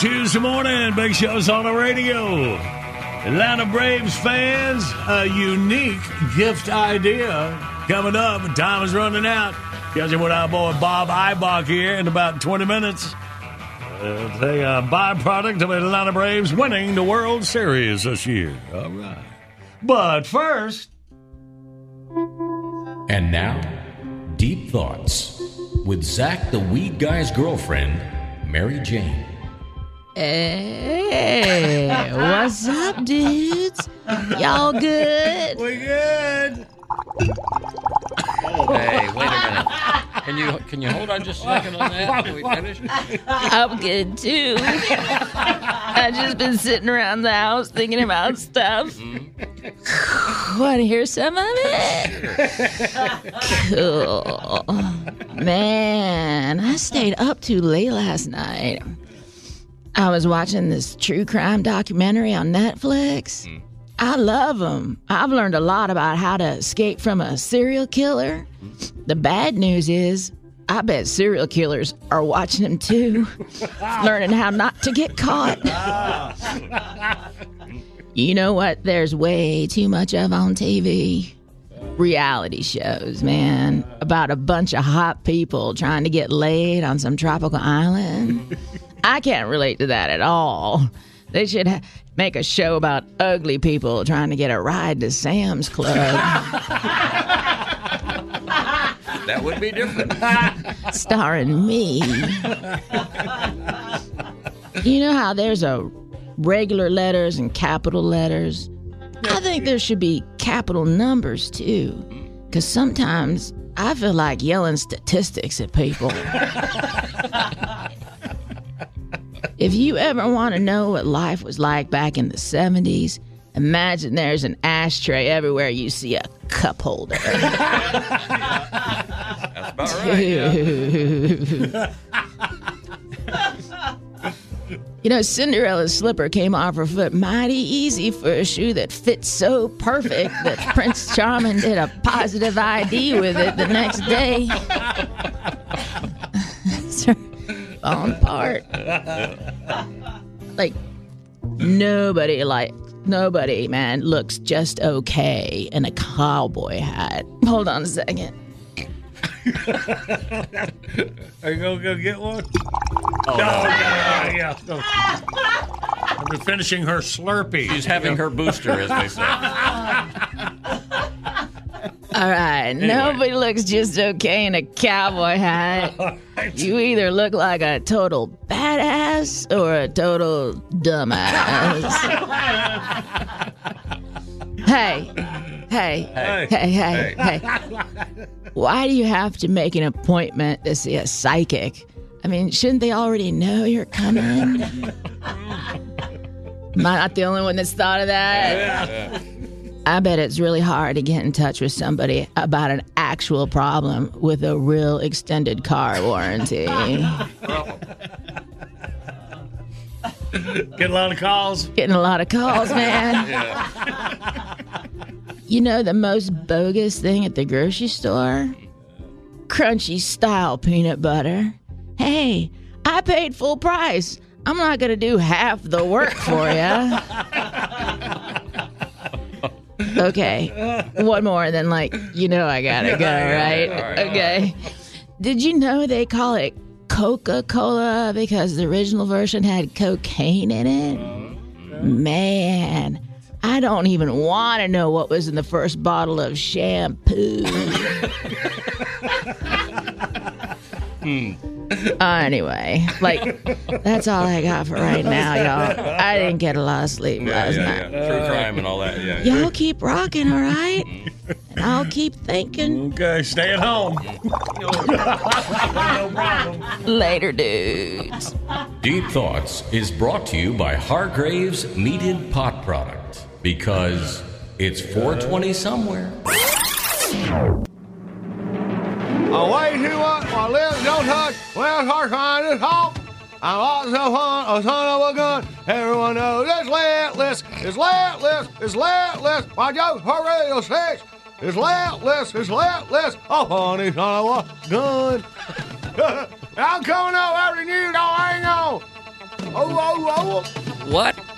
Tuesday morning. Big Show's on the radio. Atlanta Braves fans, a unique gift idea coming up. Time is running out. Catch you with our boy Bob Ibach here in about 20 minutes. It's a uh, byproduct of Atlanta Braves winning the World Series this year. All right. But first, And now, Deep Thoughts with Zach the Weed Guy's girlfriend, Mary Jane. Hey, what's up, dudes? Y'all good? We good. Oh, hey, wait a minute. Can you can you hold on just a second on that? Can we finish? I'm good too. I just been sitting around the house thinking about stuff. Mm-hmm. Want to hear some of it? Cool. Man, I stayed up too late last night. I was watching this true crime documentary on Netflix. Mm. I love them. I've learned a lot about how to escape from a serial killer. The bad news is, I bet serial killers are watching them too, learning how not to get caught. you know what? There's way too much of on TV. Reality shows, man, about a bunch of hot people trying to get laid on some tropical island. I can't relate to that at all. They should ha- make a show about ugly people trying to get a ride to Sam's Club. That would be different. starring me. you know how there's a regular letters and capital letters? I think there should be capital numbers too. Because sometimes I feel like yelling statistics at people. if you ever want to know what life was like back in the 70s, imagine there's an ashtray everywhere you see a cup holder. That's about right. Yeah. You know, Cinderella's slipper came off her foot mighty easy for a shoe that fits so perfect that Prince Charming did a positive ID with it the next day. It's falling apart. Like nobody like nobody, man, looks just okay in a cowboy hat. Hold on a second. Are you gonna go get one? Oh, no, no. yeah, yeah. no. I'm just finishing her Slurpee. She's having her booster, as they say. All right, Anyway. nobody looks just okay in a cowboy hat. You either look like a total badass or a total dumbass. hey, hey, Hey. hey, hey, Hey. hey. Why do you have to make an appointment to see a psychic? I mean, shouldn't they already know you're coming? Am I not the only one that's thought of that? I bet it's really hard to get in touch with somebody about an actual problem with a real extended car warranty. Get a lot of calls. Getting a lot of calls, man. You know the most bogus thing at the grocery store? Crunchy style peanut butter. Hey, I paid full price. I'm not going to do half the work for you. okay. One more, and then, like, you know, I gotta go, right? Okay. Did you know they call it Coca Cola because the original version had cocaine in it? Man, I don't even want to know what was in the first bottle of shampoo. Hmm. Uh, anyway, like, that's all I got for right now, y'all. I didn't get a lot of sleep Yeah, last yeah, night. yeah. True crime and all that. Yeah. Y'all keep rocking, all right? And I'll keep thinking. Okay, stay at home. no problem. Later, dudes. Deep Thoughts is brought to you by Hargrave's Meated Pot Product because it's 420 somewhere. Away to what? My lips don't touch. Well, hard trying to talk. I'm also fun, a son of a gun. Everyone knows it's lentless. It's lentless. It's lentless. My joke for radio six. It's lentless. It's lentless. Oh, honey, son of a gun. I'm coming up every new. On. Oh, oh, oh. What?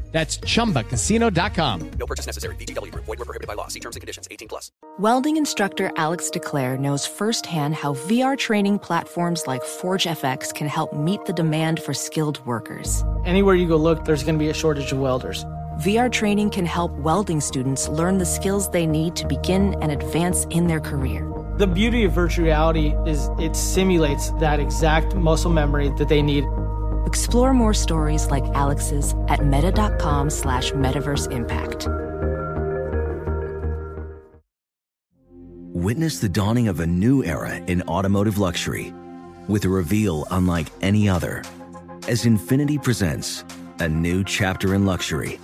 That's chumbacasino.com. No purchase necessary. VGW Group. Void were prohibited by law. See terms and conditions. 18 plus. Welding instructor Alex DeClaire knows firsthand how VR training platforms like ForgeFX can help meet the demand for skilled workers. Anywhere you go look, there's going to be a shortage of welders. VR training can help welding students learn the skills they need to begin and advance in their career. The beauty of virtual reality is it simulates that exact muscle memory that they need. Explore more stories like Alex's at meta.com slash metaverse impact. Witness the dawning of a new era in automotive luxury with a reveal unlike any other as Infiniti presents a new chapter in luxury,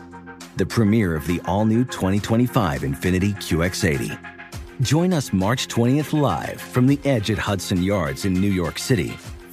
the premiere of the all new 2025 Infiniti QX80. Join us March 20th live from the edge at Hudson Yards in New York City,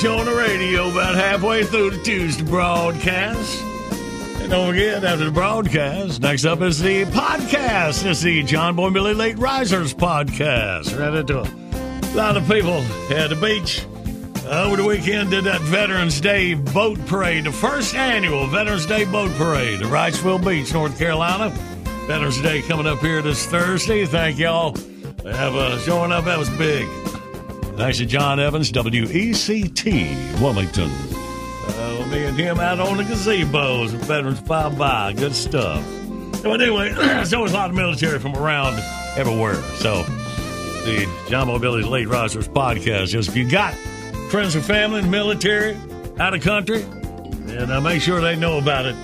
Show on the radio about halfway through the Tuesday broadcast. And don't forget, after the broadcast, next up is the podcast. It's the John Boy Billy Late Risers podcast. Ran into a lot of people at the beach over the weekend. Did that Veterans Day boat parade, the first annual Veterans Day boat parade at Wrightsville Beach, North Carolina. Veterans Day coming up here this Thursday. Thank y'all for have, showing up. That was big. Thanks to John Evans, WECT, Wilmington. Uh, me and him out on the gazebos, veterans five by. Good stuff. But anyway, there's always a lot of military from around everywhere. So, the John Boy Billy's Late Risers podcast. Just if you got friends and family in the military, out of country, and uh, make sure they know about it.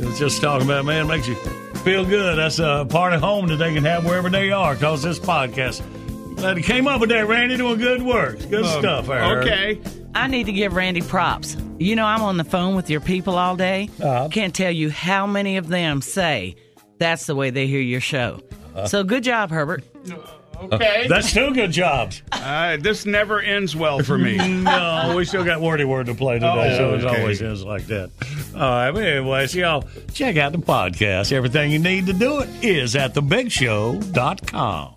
It's just talking about, man, makes you feel good. That's a part of home that they can have wherever they are because this podcast. Glad he came up with that, Randy, doing good work. Good Um, stuff. I. Okay. I need to give Randy props. You know, I'm on the phone with your people all day. Can't tell you how many of them say that's the way they hear your show. Uh-huh. so good job, Herbert. Okay. That's still good jobs. Uh, this never ends well for me. no, we still got wordy word to play today, Oh, so it always is like that. All right, but anyways, y'all check out the podcast. Everything you need to do it is at thebigshow.com.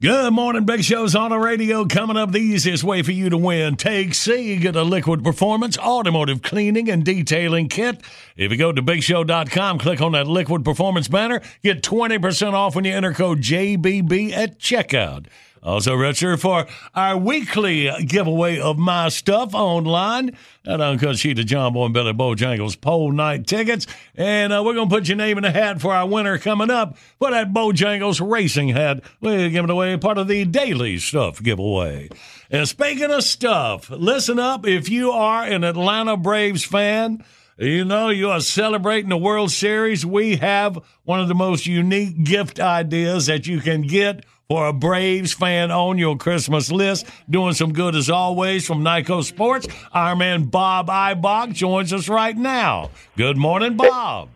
Good morning, Big Show's on the radio. Coming up, the easiest way for you to win. Take C, get a liquid performance automotive cleaning and detailing kit. If you go to bigshow.com, click on that liquid performance banner, get 20% off when you enter code JBB at checkout. Also, register for our weekly giveaway of my stuff online. That uncut sheet of John Boy and Billy Bojangles poll night tickets. And uh, we're going to put your name in the hat for our winner coming up for that Bojangles racing hat. We're giving away part of the daily stuff giveaway. And speaking of stuff, listen up if you are an Atlanta Braves fan. You know, you are celebrating the World Series. We have one of the most unique gift ideas that you can get for a Braves fan on your Christmas list. Doing some good as always from Nikco Sports. Our man Bob Ibach joins us right now. Good morning, Bob.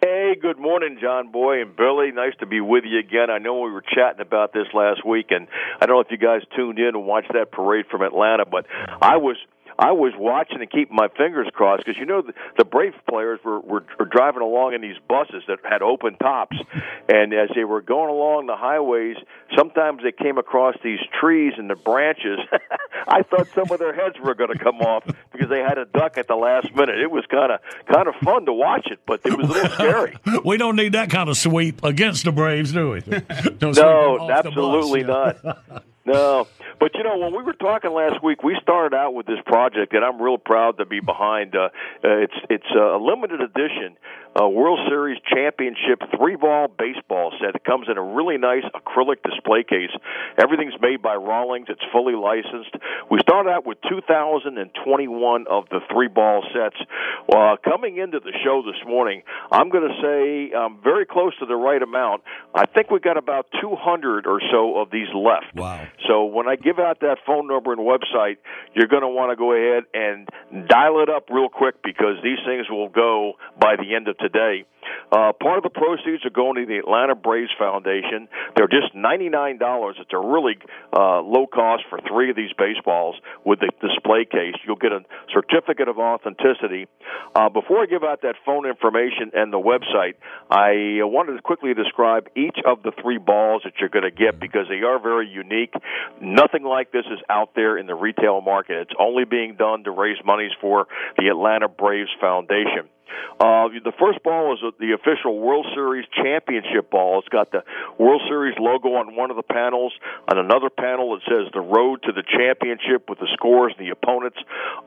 Hey, good morning, John Boy and Billy. Nice to be with you again. I know we were chatting about this last week, and I don't know if you guys tuned in and watched that parade from Atlanta, but I was. I was watching and keeping my fingers crossed because you know the, the Brave players were, were were driving along in these buses that had open tops, and as they were going along the highways, sometimes they came across these trees and the branches. I thought some of their heads were going to come off because they had to duck at the last minute. It was kind of kind of fun to watch it, but it was a little scary. we don't need that kind of sweep against the Braves, do we? Don't sweep them No, absolutely not. No, but you know when we were talking last week, we started out with this project, and I'm real proud to be behind. Uh, uh, it's it's a limited edition uh, World Series Championship three ball baseball set. It comes in a really nice acrylic display case. Everything's made by Rawlings. It's fully licensed. We started out with 2,021 of the three ball sets. Uh, coming into the show this morning, I'm going to say I'm very close to the right amount. I think we got about 200 or so of these left. Wow. So when I give out that phone number and website, you're going to want to go ahead and dial it up real quick because these things will go by the end of today. Uh, part of the proceeds are going to the Atlanta Braves Foundation. They're just $99. It's a really uh, low cost for three of these baseballs with the display case. You'll get a certificate of authenticity. Uh, before I give out that phone information and the website, I wanted to quickly describe each of the three balls that you're going to get because they are very unique. Nothing like this is out there in the retail market. It's only being done to raise monies for the Atlanta Braves Foundation. Uh, the first ball is the official World Series championship ball. It's got the World Series logo on one of the panels. On another panel, it says the road to the championship with the scores and the opponents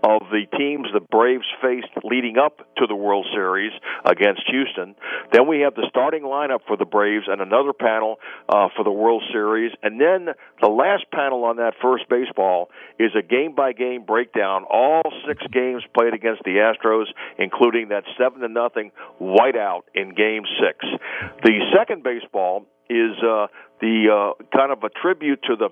of the teams the Braves faced leading up to the World Series against Houston. Then we have the starting lineup for the Braves and another panel uh, for the World Series. And then the last panel on that first baseball is a game by game breakdown. All six games played against the Astros, including that seven to nothing whiteout in Game Six. The second baseball is uh, the uh, kind of a tribute to the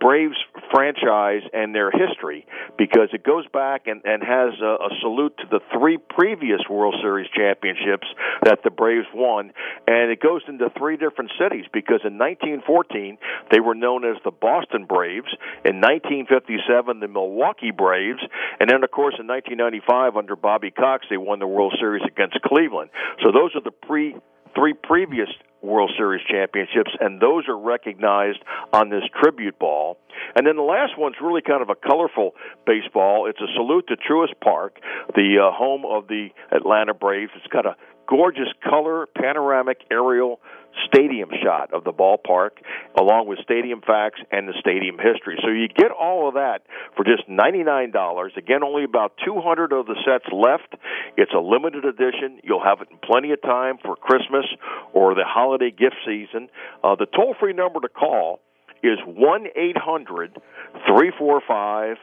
Braves franchise and their history because it goes back and, and has a, a salute to the three previous World Series championships that the Braves won, and it goes into three different cities because in 1914 they were known as the Boston Braves, in 1957 the Milwaukee Braves, and then of course in 1995 under Bobby Cox they won the World Series against Cleveland. So those are the pre three previous World Series championships, and those are recognized on this tribute ball. And then the last one's really kind of a colorful baseball. It's a salute to Truist Park, the uh, home of the Atlanta Braves. It's got a gorgeous color panoramic aerial stadium shot of the ballpark along with stadium facts and the stadium history. So you get all of that for just $99. Again, only about 200 of the sets left. It's a limited edition. You'll have it in plenty of time for Christmas or the holiday gift season. Uh, the toll-free number to call is 1-800-345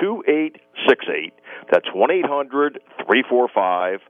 2868. That's 1 800 345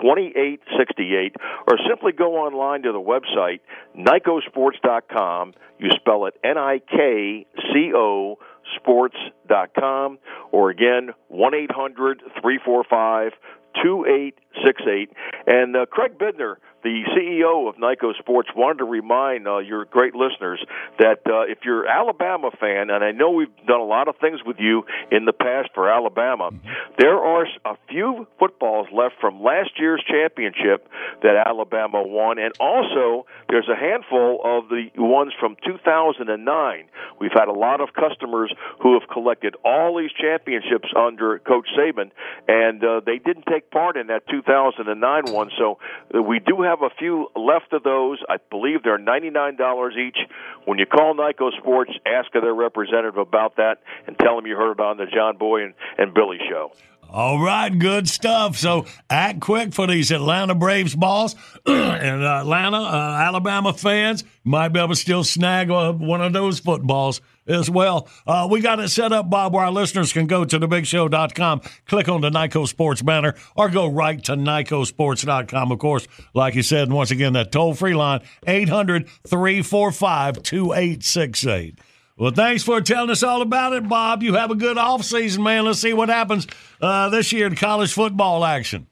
2868 or simply go online to the website nikcosports.com you spell it n i k c o sports.com or again 1-800-345 2868 and uh, Craig Bidner the CEO of Nikco Sports wanted to remind uh, your great listeners that uh, if you're Alabama fan, and I know we've done a lot of things with you in the past for Alabama, there are a few footballs left from last year's championship that Alabama won, and also there's a handful of the ones from 2009. We've had a lot of customers who have collected all these championships under Coach Saban, and uh, they didn't take part in that 2009 one. So we do have a few left of those. I believe they're $99 each. When you call Nikco Sports, ask their representative about that and tell them you heard it on the John Boy and, and Billy show. All right, good stuff. So act quick for these Atlanta Braves balls and uh, Atlanta, uh, Alabama fans might be able to still snag uh, one of those footballs as well. Uh, we got it set up, Bob, where our listeners can go to thebigshow.com, click on the Nikco Sports banner, or go right to nikcosports.com. Of course, like you said, once again, that toll free line, 800 345 2868. Well, thanks for telling us all about it, Bob. You have a good off season, man. Let's see what happens uh, this year in college football action.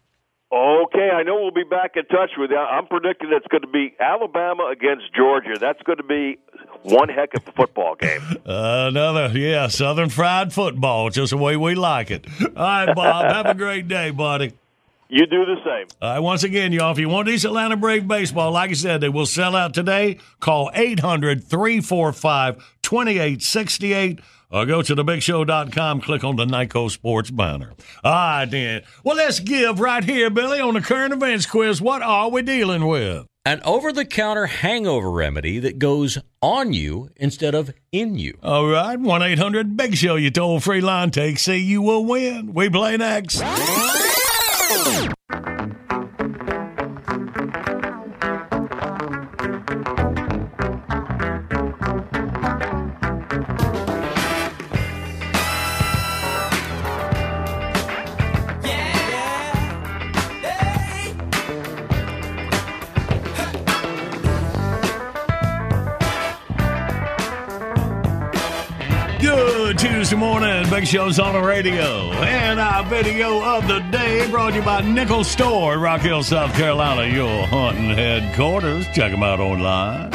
Okay, I know we'll be back in touch with you. I'm predicting it's going to be Alabama against Georgia. That's going to be one heck of a football game. another, yeah, Southern fried football, just the way we like it. All right, Bob, have a great day, buddy. You do the same. All right, once again, y'all, if you want these Atlanta Brave baseball, like I said, they will sell out today. Call 800 345 2868 or go to thebigshow.com, click on the Nikco Sports banner. All right, then. Well, let's give right here, Billy, on the current events quiz. What are we dealing with? An over the counter hangover remedy that goes on you instead of in you. All right, 1 800 Big Show, you toll free line. Take C, you will win. We play next. Good Tuesday morning. Big Show's on the radio. And our video of the day brought to you by Nickel Store, Rock Hill, South Carolina, your hunting headquarters. Check them out online.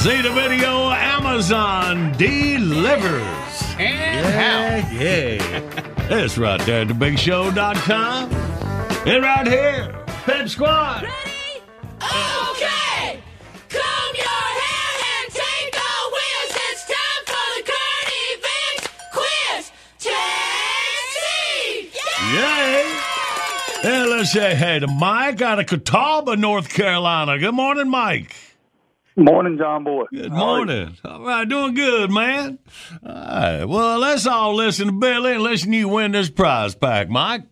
See the video Amazon delivers. And yeah, Yeah. That's right there at thebigshow.com. And right here, Pep Squad. Okay! And let's say hey to Mike out of Catawba, North Carolina. Good morning, Mike. Morning, John Boy. Good morning. All right, doing good, man. All right, well, let's all listen to Billy and listen to you win this prize pack, Mike.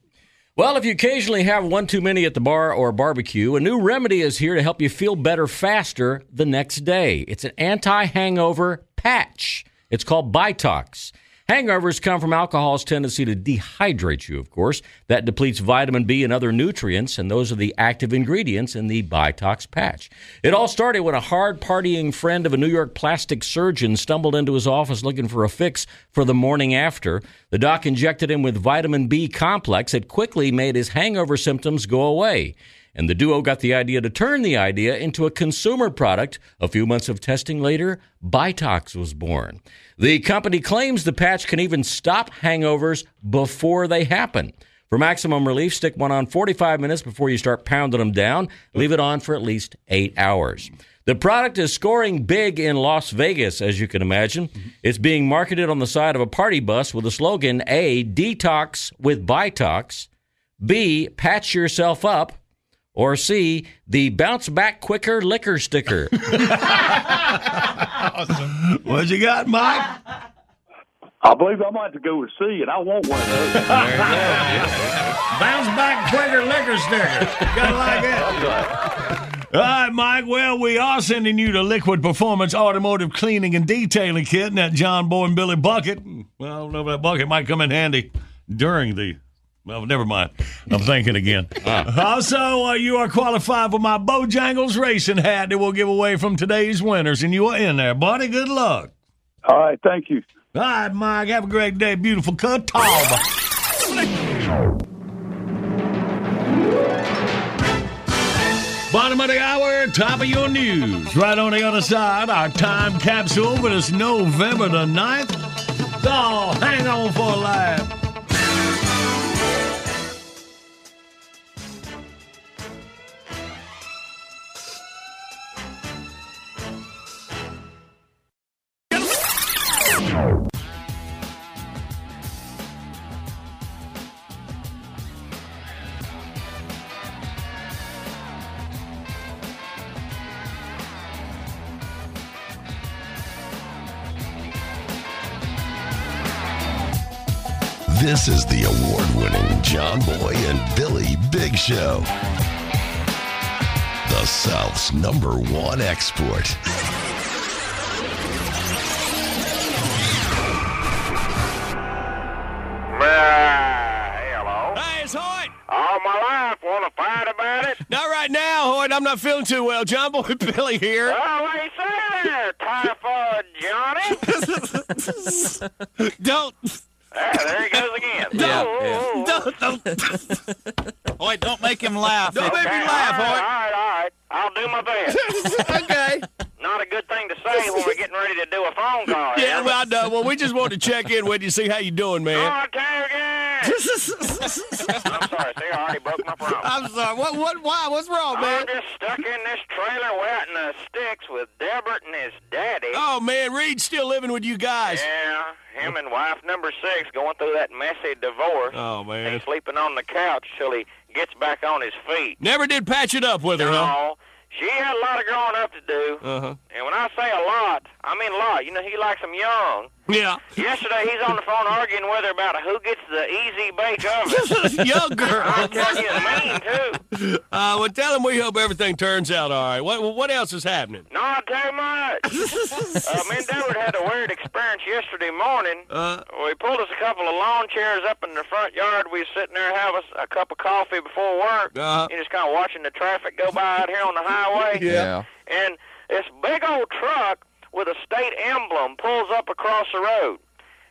Well, if you occasionally have one too many at the bar or barbecue, a new remedy is here to help you feel better faster the next day. It's an anti hangover patch. It's called Bytox. Hangovers come from alcohol's tendency to dehydrate you, of course. That depletes vitamin B and other nutrients, and those are the active ingredients in the Bytox patch. It all started when a hard partying friend of a New York plastic surgeon stumbled into his office looking for a fix for the morning after. The doc injected him with vitamin B complex. It quickly made his hangover symptoms go away. And the duo got the idea to turn the idea into a consumer product. A few months of testing later, Bytox was born. The company claims the patch can even stop hangovers before they happen. For maximum relief, stick one on 45 minutes before you start pounding them down. Leave it on for at least eight hours. The product is scoring big in Las Vegas, as you can imagine. It's being marketed on the side of a party bus with the slogan A, detox with Bytox, B, patch yourself up, or C, the bounce back quicker liquor sticker. What you got, Mike? I believe I might have to go with C, and I want one of those. Bounce back quicker liquor sticker. Gotta like it. All right, Mike. Well, we are sending you the Liquid Performance Automotive Cleaning and Detailing Kit and that John Boy and Billy bucket. Well, I don't know if that bucket might come in handy during the. Well, never mind. I'm thinking again. Also, uh, you are qualified for my Bojangles racing hat that we'll give away from today's winners, and you are in there, buddy. Good luck. All right, thank you. All right, Mike. Have a great day. Beautiful Catawba. Bottom of the hour, top of your news. Right on the other side, our time capsule for this November the 9th. Oh, hang on for a laugh. This is the award winning John Boy and Billy Big Show. The South's number one export. Hello. Hey, it's Hoyt. All my life, want to fight about it? Not right now, Hoyt. I'm not feeling too well. John Boy Billy here. Well, what you say there, Typhoid Johnny? Don't. Don't. don't. Hoyt, don't make him laugh. Don't make me laugh, all Hoyt. right, all right. I'll do my best. okay. Not a good thing to say when we're getting ready to do a phone call. Yeah, well, I know. Well, we just wanted to check in with you, see how you doing, man. Oh, again. I'm sorry, see, I already broke my promise. I'm sorry. What? What? Why? What's wrong, man? I'm just stuck in this trailer wet in the sticks with Delbert and his daddy. Oh man, Reed's still living with you guys. Yeah, him and wife number six going through that messy divorce. Oh man. He's sleeping on the couch till he gets back on his feet. Never did patch it up with her, huh? No, she had a lot of growing up to do. Uh huh. And when I say a lot, I mean a lot. You know, he likes them young. Yeah. Yesterday, he's on the phone arguing with her about who gets the easy bake oven. This is a young girl. I'm telling you, it's mean, too. Uh, well, tell him we hope everything turns out all right. What What else is happening? Not too much. uh, me and Deward had a weird experience yesterday morning. Uh, We pulled us a couple of lawn chairs up in the front yard. We was sitting there having a cup of coffee before work. Uh-huh. You just kind of watching the traffic go by out here on the highway. Yeah. And this big old truck with a state emblem pulls up across the road.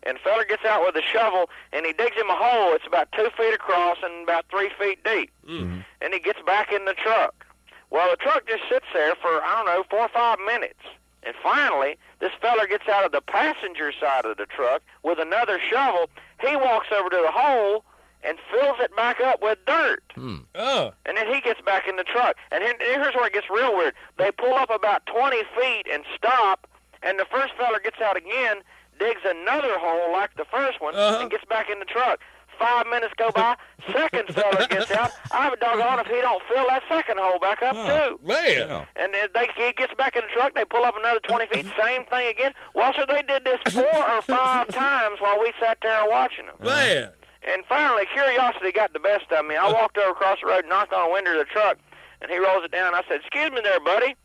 And fella gets out with a shovel and he digs him a hole. It's about two feet across and about three feet deep. Mm-hmm. And he gets back in the truck. Well, the truck just sits there for, I don't know, four or five minutes. And finally, this feller gets out of the passenger side of the truck with another shovel. He walks over to the hole and fills it back up with dirt. Hmm. Oh. And then he gets back in the truck. And here's where it gets real weird. They pull up about 20 feet and stop, and the first feller gets out again, digs another hole like the first one, uh-huh. and gets back in the truck. Five minutes go by, second feller gets out. I have a doggone if he don't fill that second hole back up, oh, too. Man. And then they, he gets back in the truck. They pull up another 20 feet. Same thing again. Well, sir, they did this four or five times while we sat there watching them. Man. And finally, curiosity got the best of me. I walked over across the road, knocked on the window of the truck, and he rolls it down. I said, "Excuse me, there, buddy.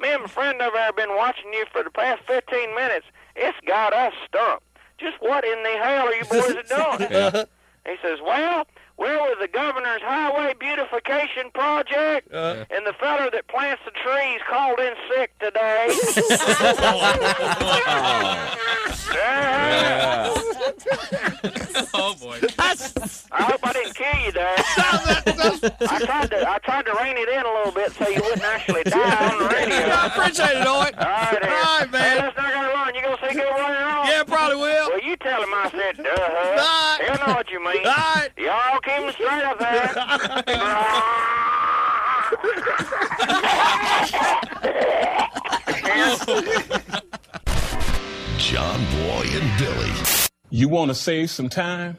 Me and my friend over there have been watching you for the past 15 minutes. It's got us stumped. just what in the hell are you boys doing? Yeah. He says, well, we're with the governor's highway beautification project, Uh. and the feller that plants the trees called in sick today. Yeah. oh boy. I hope I didn't kill you, Dad. I tried to I tried to rein it in a little bit so you wouldn't actually die on the radio. I appreciate it, Owen. All right, All right man. Hey, let's not gonna run. You gonna say good running on? Yeah, probably will. Well, you tell him I said duh. right. He'll know what you mean. All right. Y'all keep him straight up John Boy and Billy. You want to save some time?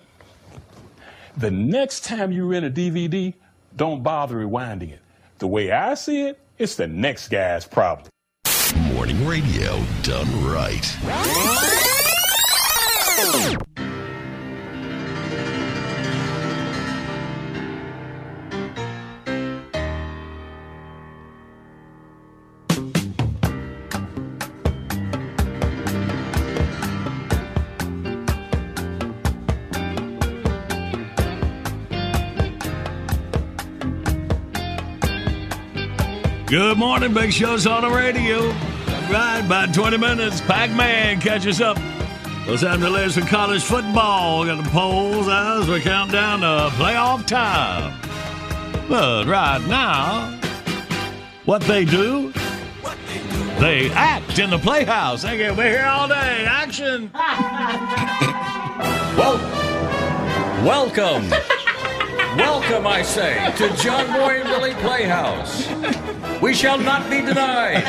The next time you rent a DVD, don't bother rewinding it. The way I see it, it's the next guy's problem. Morning radio done right. Good morning, Big Show's on the radio. All right, about 20 minutes. Pac Man catches up. It's time to list for college football. Got the polls as we count down to playoff time. But right now, what they do, they act in the playhouse. They can be here all day. Action. Well, welcome. welcome, I say, to John Boy and Billy Playhouse. We shall not be denied.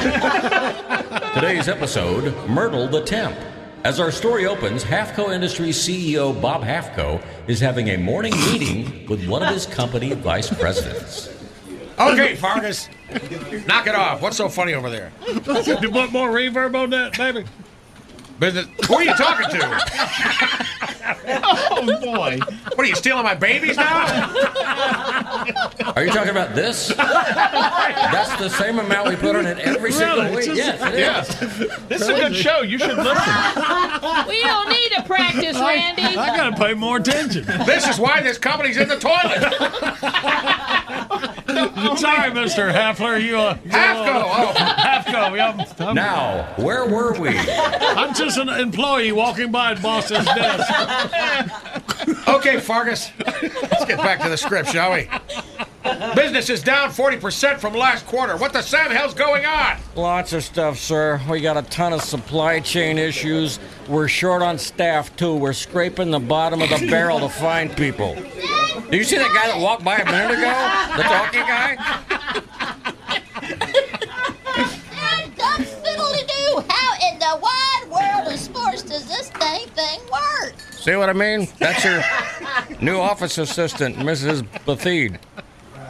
Today's episode Myrtle the Temp. As our story opens, Halfco Industries CEO Bob Halfco is having a morning meeting with one of his company vice presidents. Okay, Fargus. Knock it off. What's so funny over there? you put more reverb on that, baby? Business. Who are you talking to? Oh, boy. What are you stealing my babies now? Are you talking about this? That's the same amount we put on it every single Really? week. It's Yes, it yeah. is. This is a good show. You should listen. we don't need to practice, Randy. I gotta pay more attention. This is why this company's in the toilet. Sorry, Mr. Hafler. You, uh, you, Halfco, uh, oh. Halfco. Yeah, Now, where were we? I'm just an employee walking by at boss's desk. Okay, Fargus. Let's get back to the script, shall we? Business is down 40% from last quarter. What the Sam hell's going on? Lots of stuff, sir. We got a ton of supply chain issues. We're short on staff, too. We're scraping the bottom of the barrel to find people. Did you see that guy that walked by a minute ago? The talking guy? See what I mean? That's your new office assistant, Mrs. Bethede.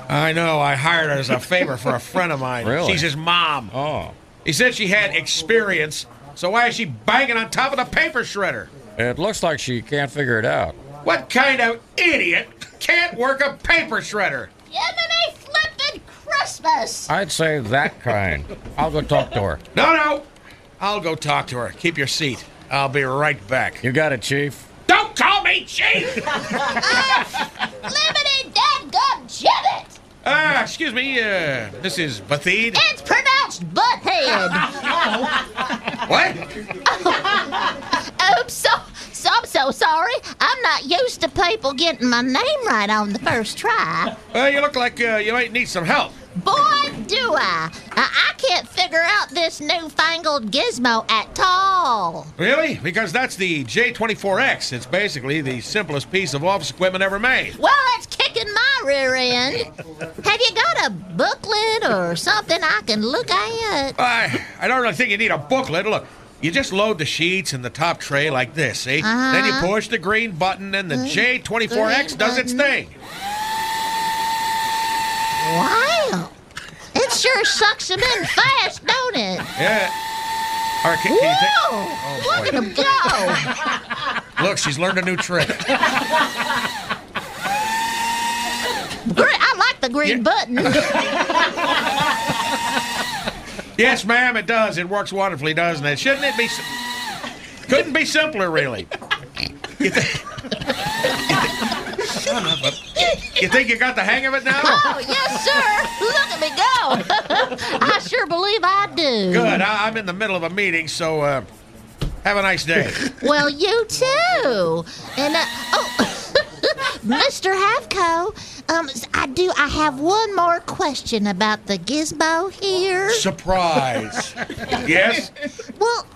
I know. I hired her as a favor for a friend of mine. Really? She's his mom. Oh. He said she had experience, so why is she banging on top of the paper shredder? It looks like she can't figure it out. What kind of idiot can't work a paper shredder? Jiminy flippin' Christmas! I'd say that kind. I'll go talk to her. No, no. I'll go talk to her. Keep your seat. I'll be right back. You got it, Chief. Don't call me chief! Lemony dadgum jibbit! Ah, excuse me, uh, this is Bethede. It's pronounced butthead. What? Oops, so, I'm so sorry. I'm not used to people getting my name right on the first try. Well, you look like uh, you might need some help. Boy, do I. I, I can't figure out this newfangled gizmo at all. Really? Because that's the J24X. It's basically the simplest piece of office equipment ever made. Well, it's kicking my rear end. Have you got a booklet or something I can look at? I, I don't really think you need a booklet. Look, you just load the sheets in the top tray like this, see? Uh-huh. Then you push the green button and the J24X does its thing. Wow. It sure sucks them in fast, don't it? Yeah. All right, can, can you take... Whoa! Look at them go. Look, she's learned a new trick. I like the green button. Yes, ma'am, it does. It works wonderfully, doesn't it? Shouldn't it be... sim- Couldn't be simpler, really. You think you got the hang of it now? Oh, yes, sir. Look at me go. I sure believe I do. Good. I, I'm in the middle of a meeting, so uh, have a nice day. Well, you too. And, uh, oh, Mr. Halfco, um, I do, I have one more question about the gizmo here. Surprise. yes? Well,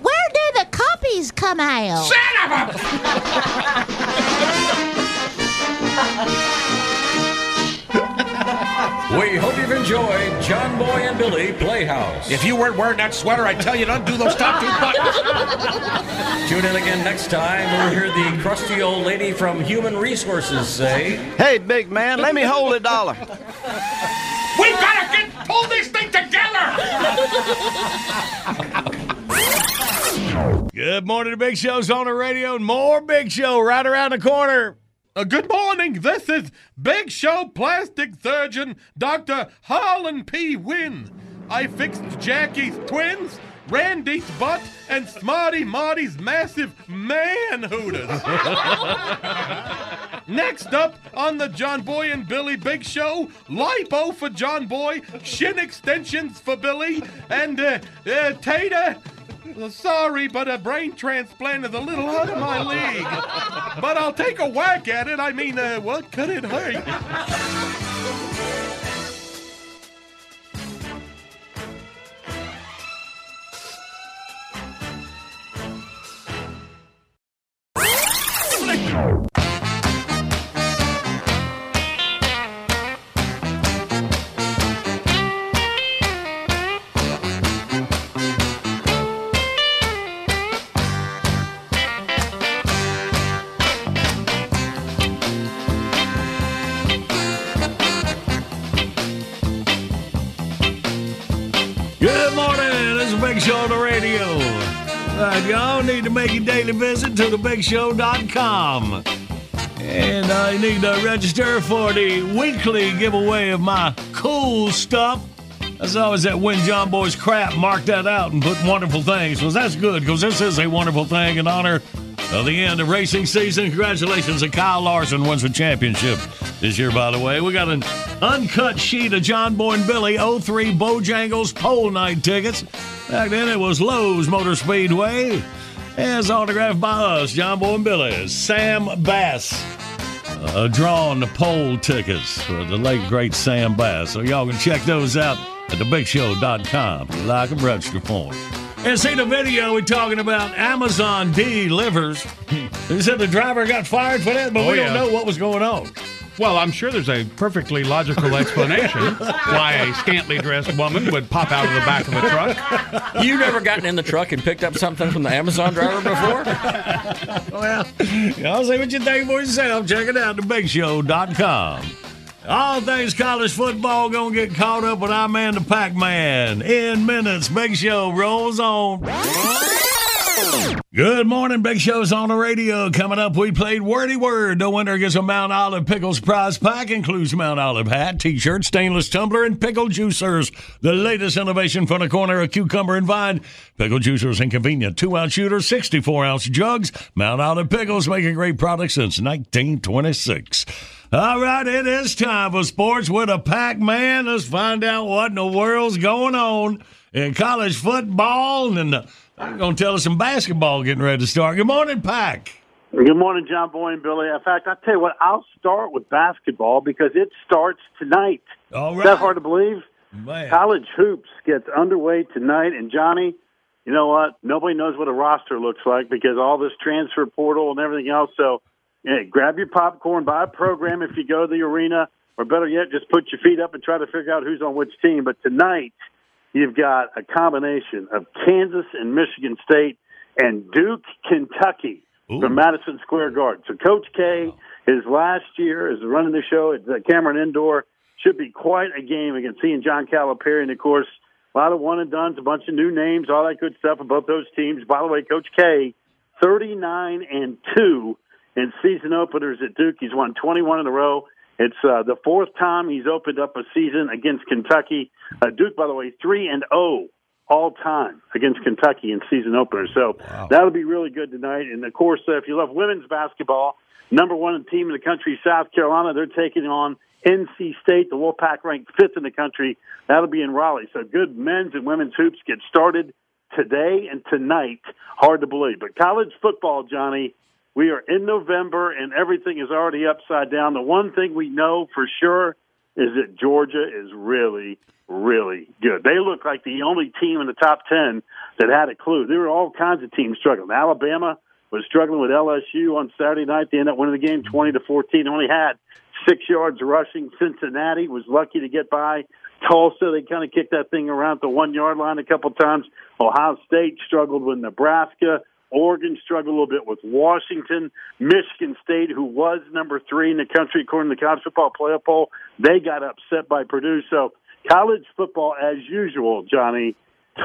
where do the copies come out? Son of We hope you've enjoyed John Boy and Billy Playhouse. If you weren't wearing that sweater, I'd tell you to undo those top two buttons. Tune in again next time. We'll hear the crusty old lady from Human Resources say, Hey, big man, let me hold a dollar. We've got to get pull this thing together. Good morning, the Big Show's on the radio, and more Big Show right around the corner. Uh, good morning. This is Big Show plastic surgeon Dr. Harlan P. Wynn. I fixed Jackie's twins, Randy's butt, and Smarty Marty's massive man hooters. Next up on the John Boy and Billy Big Show, lipo for John Boy, shin extensions for Billy, and uh, uh, Tater. Sorry, but a brain transplant is a little out of my league. But I'll take a whack at it. I mean, uh, what could it hurt? Visit to thebigshow.com. And uh, need to register for the weekly giveaway of my cool stuff. As always that Win John Boy's crap. Mark that out and put wonderful things. Because that's good, because this is a wonderful thing in honor of the end of racing season. Congratulations to Kyle Larson wins the championship this year, by the way. We got an uncut sheet of John Boy and Billy 03 Bojangles pole night tickets. Back then it was Lowe's Motor Speedway. As autographed by us, John Boy and Billy. Sam Bass. Uh, drawn the pole tickets for the late great Sam Bass. So y'all can check those out at thebigshow.com. If you like them, register for them. And see the video we're talking about Amazon delivers. They said the driver got fired for that, but Oh, we don't know what was going on. Well, I'm sure there's a perfectly logical explanation why a scantily dressed woman would pop out of the back of a truck. You never gotten in the truck and picked up something from the Amazon driver before? well, y'all see what you think for yourself. Check it out, thebigshow.com. All things college football gonna get caught up with our man, the Pac-Man. In minutes, Big Show rolls on. Good morning, Big Show's on the radio. Coming up, we played Wordy Word. The winner gets a Mount Olive Pickles prize pack. Includes Mount Olive hat, t-shirt, stainless tumbler, and pickle juicers. The latest innovation from the corner of Cucumber and Vine. Pickle juicers and convenient two-ounce shooters, 64-ounce jugs. Mount Olive Pickles making great products since 1926. All right, it is time for sports with a Pac-Man. Let's find out what in the world's going on in college football and uh, I'm going to tell us some basketball getting ready to start. Good morning, Pack. Good morning, John Boy and Billy. In fact, I'll tell you what, I'll start with basketball because it starts tonight. All right. Is that hard to believe? Man. College hoops gets underway tonight, and Johnny, you know what? Nobody knows what a roster looks like because all this transfer portal and everything else. So, yeah, grab your popcorn, buy a program if you go to the arena, or better yet, just put your feet up and try to figure out who's on which team. But tonight, you've got a combination of Kansas and Michigan State and Duke, Kentucky from Madison Square Garden. So Coach K, his last year is running the show at the Cameron Indoor. Should be quite a game against seeing John Calipari, and of course, a lot of one and dones, a bunch of new names, all that good stuff about those teams. By the way, Coach K, thirty-nine and two in season openers at Duke. He's won twenty-one in a row. It's uh, the fourth time he's opened up a season against Kentucky. Uh, Duke, by the way, three and zero all time against Kentucky in season opener. So that'll be really good tonight. And of course, uh, if you love women's basketball, number one team in the country, South Carolina, they're taking on NC State, the Wolfpack ranked fifth in the country. That'll be in Raleigh. So good men's and women's hoops get started today and tonight. Hard to believe. But college football, Johnny, we are in November and everything is already upside down. The one thing we know for sure is that Georgia is really, really good. They look like the only team in the top 10 that had a clue. There were all kinds of teams struggling. Alabama was struggling with LSU on Saturday night. They ended up winning the game 20 to 14. Only had six yards rushing. Cincinnati was lucky to get by. Tulsa, they kind of kicked that thing around the one yard line a couple times. Ohio State struggled with Nebraska. Oregon struggled a little bit with Washington. Michigan State, who was number three in the country according to the college football playoff poll, they got upset by Purdue. So college football, as usual, Johnny,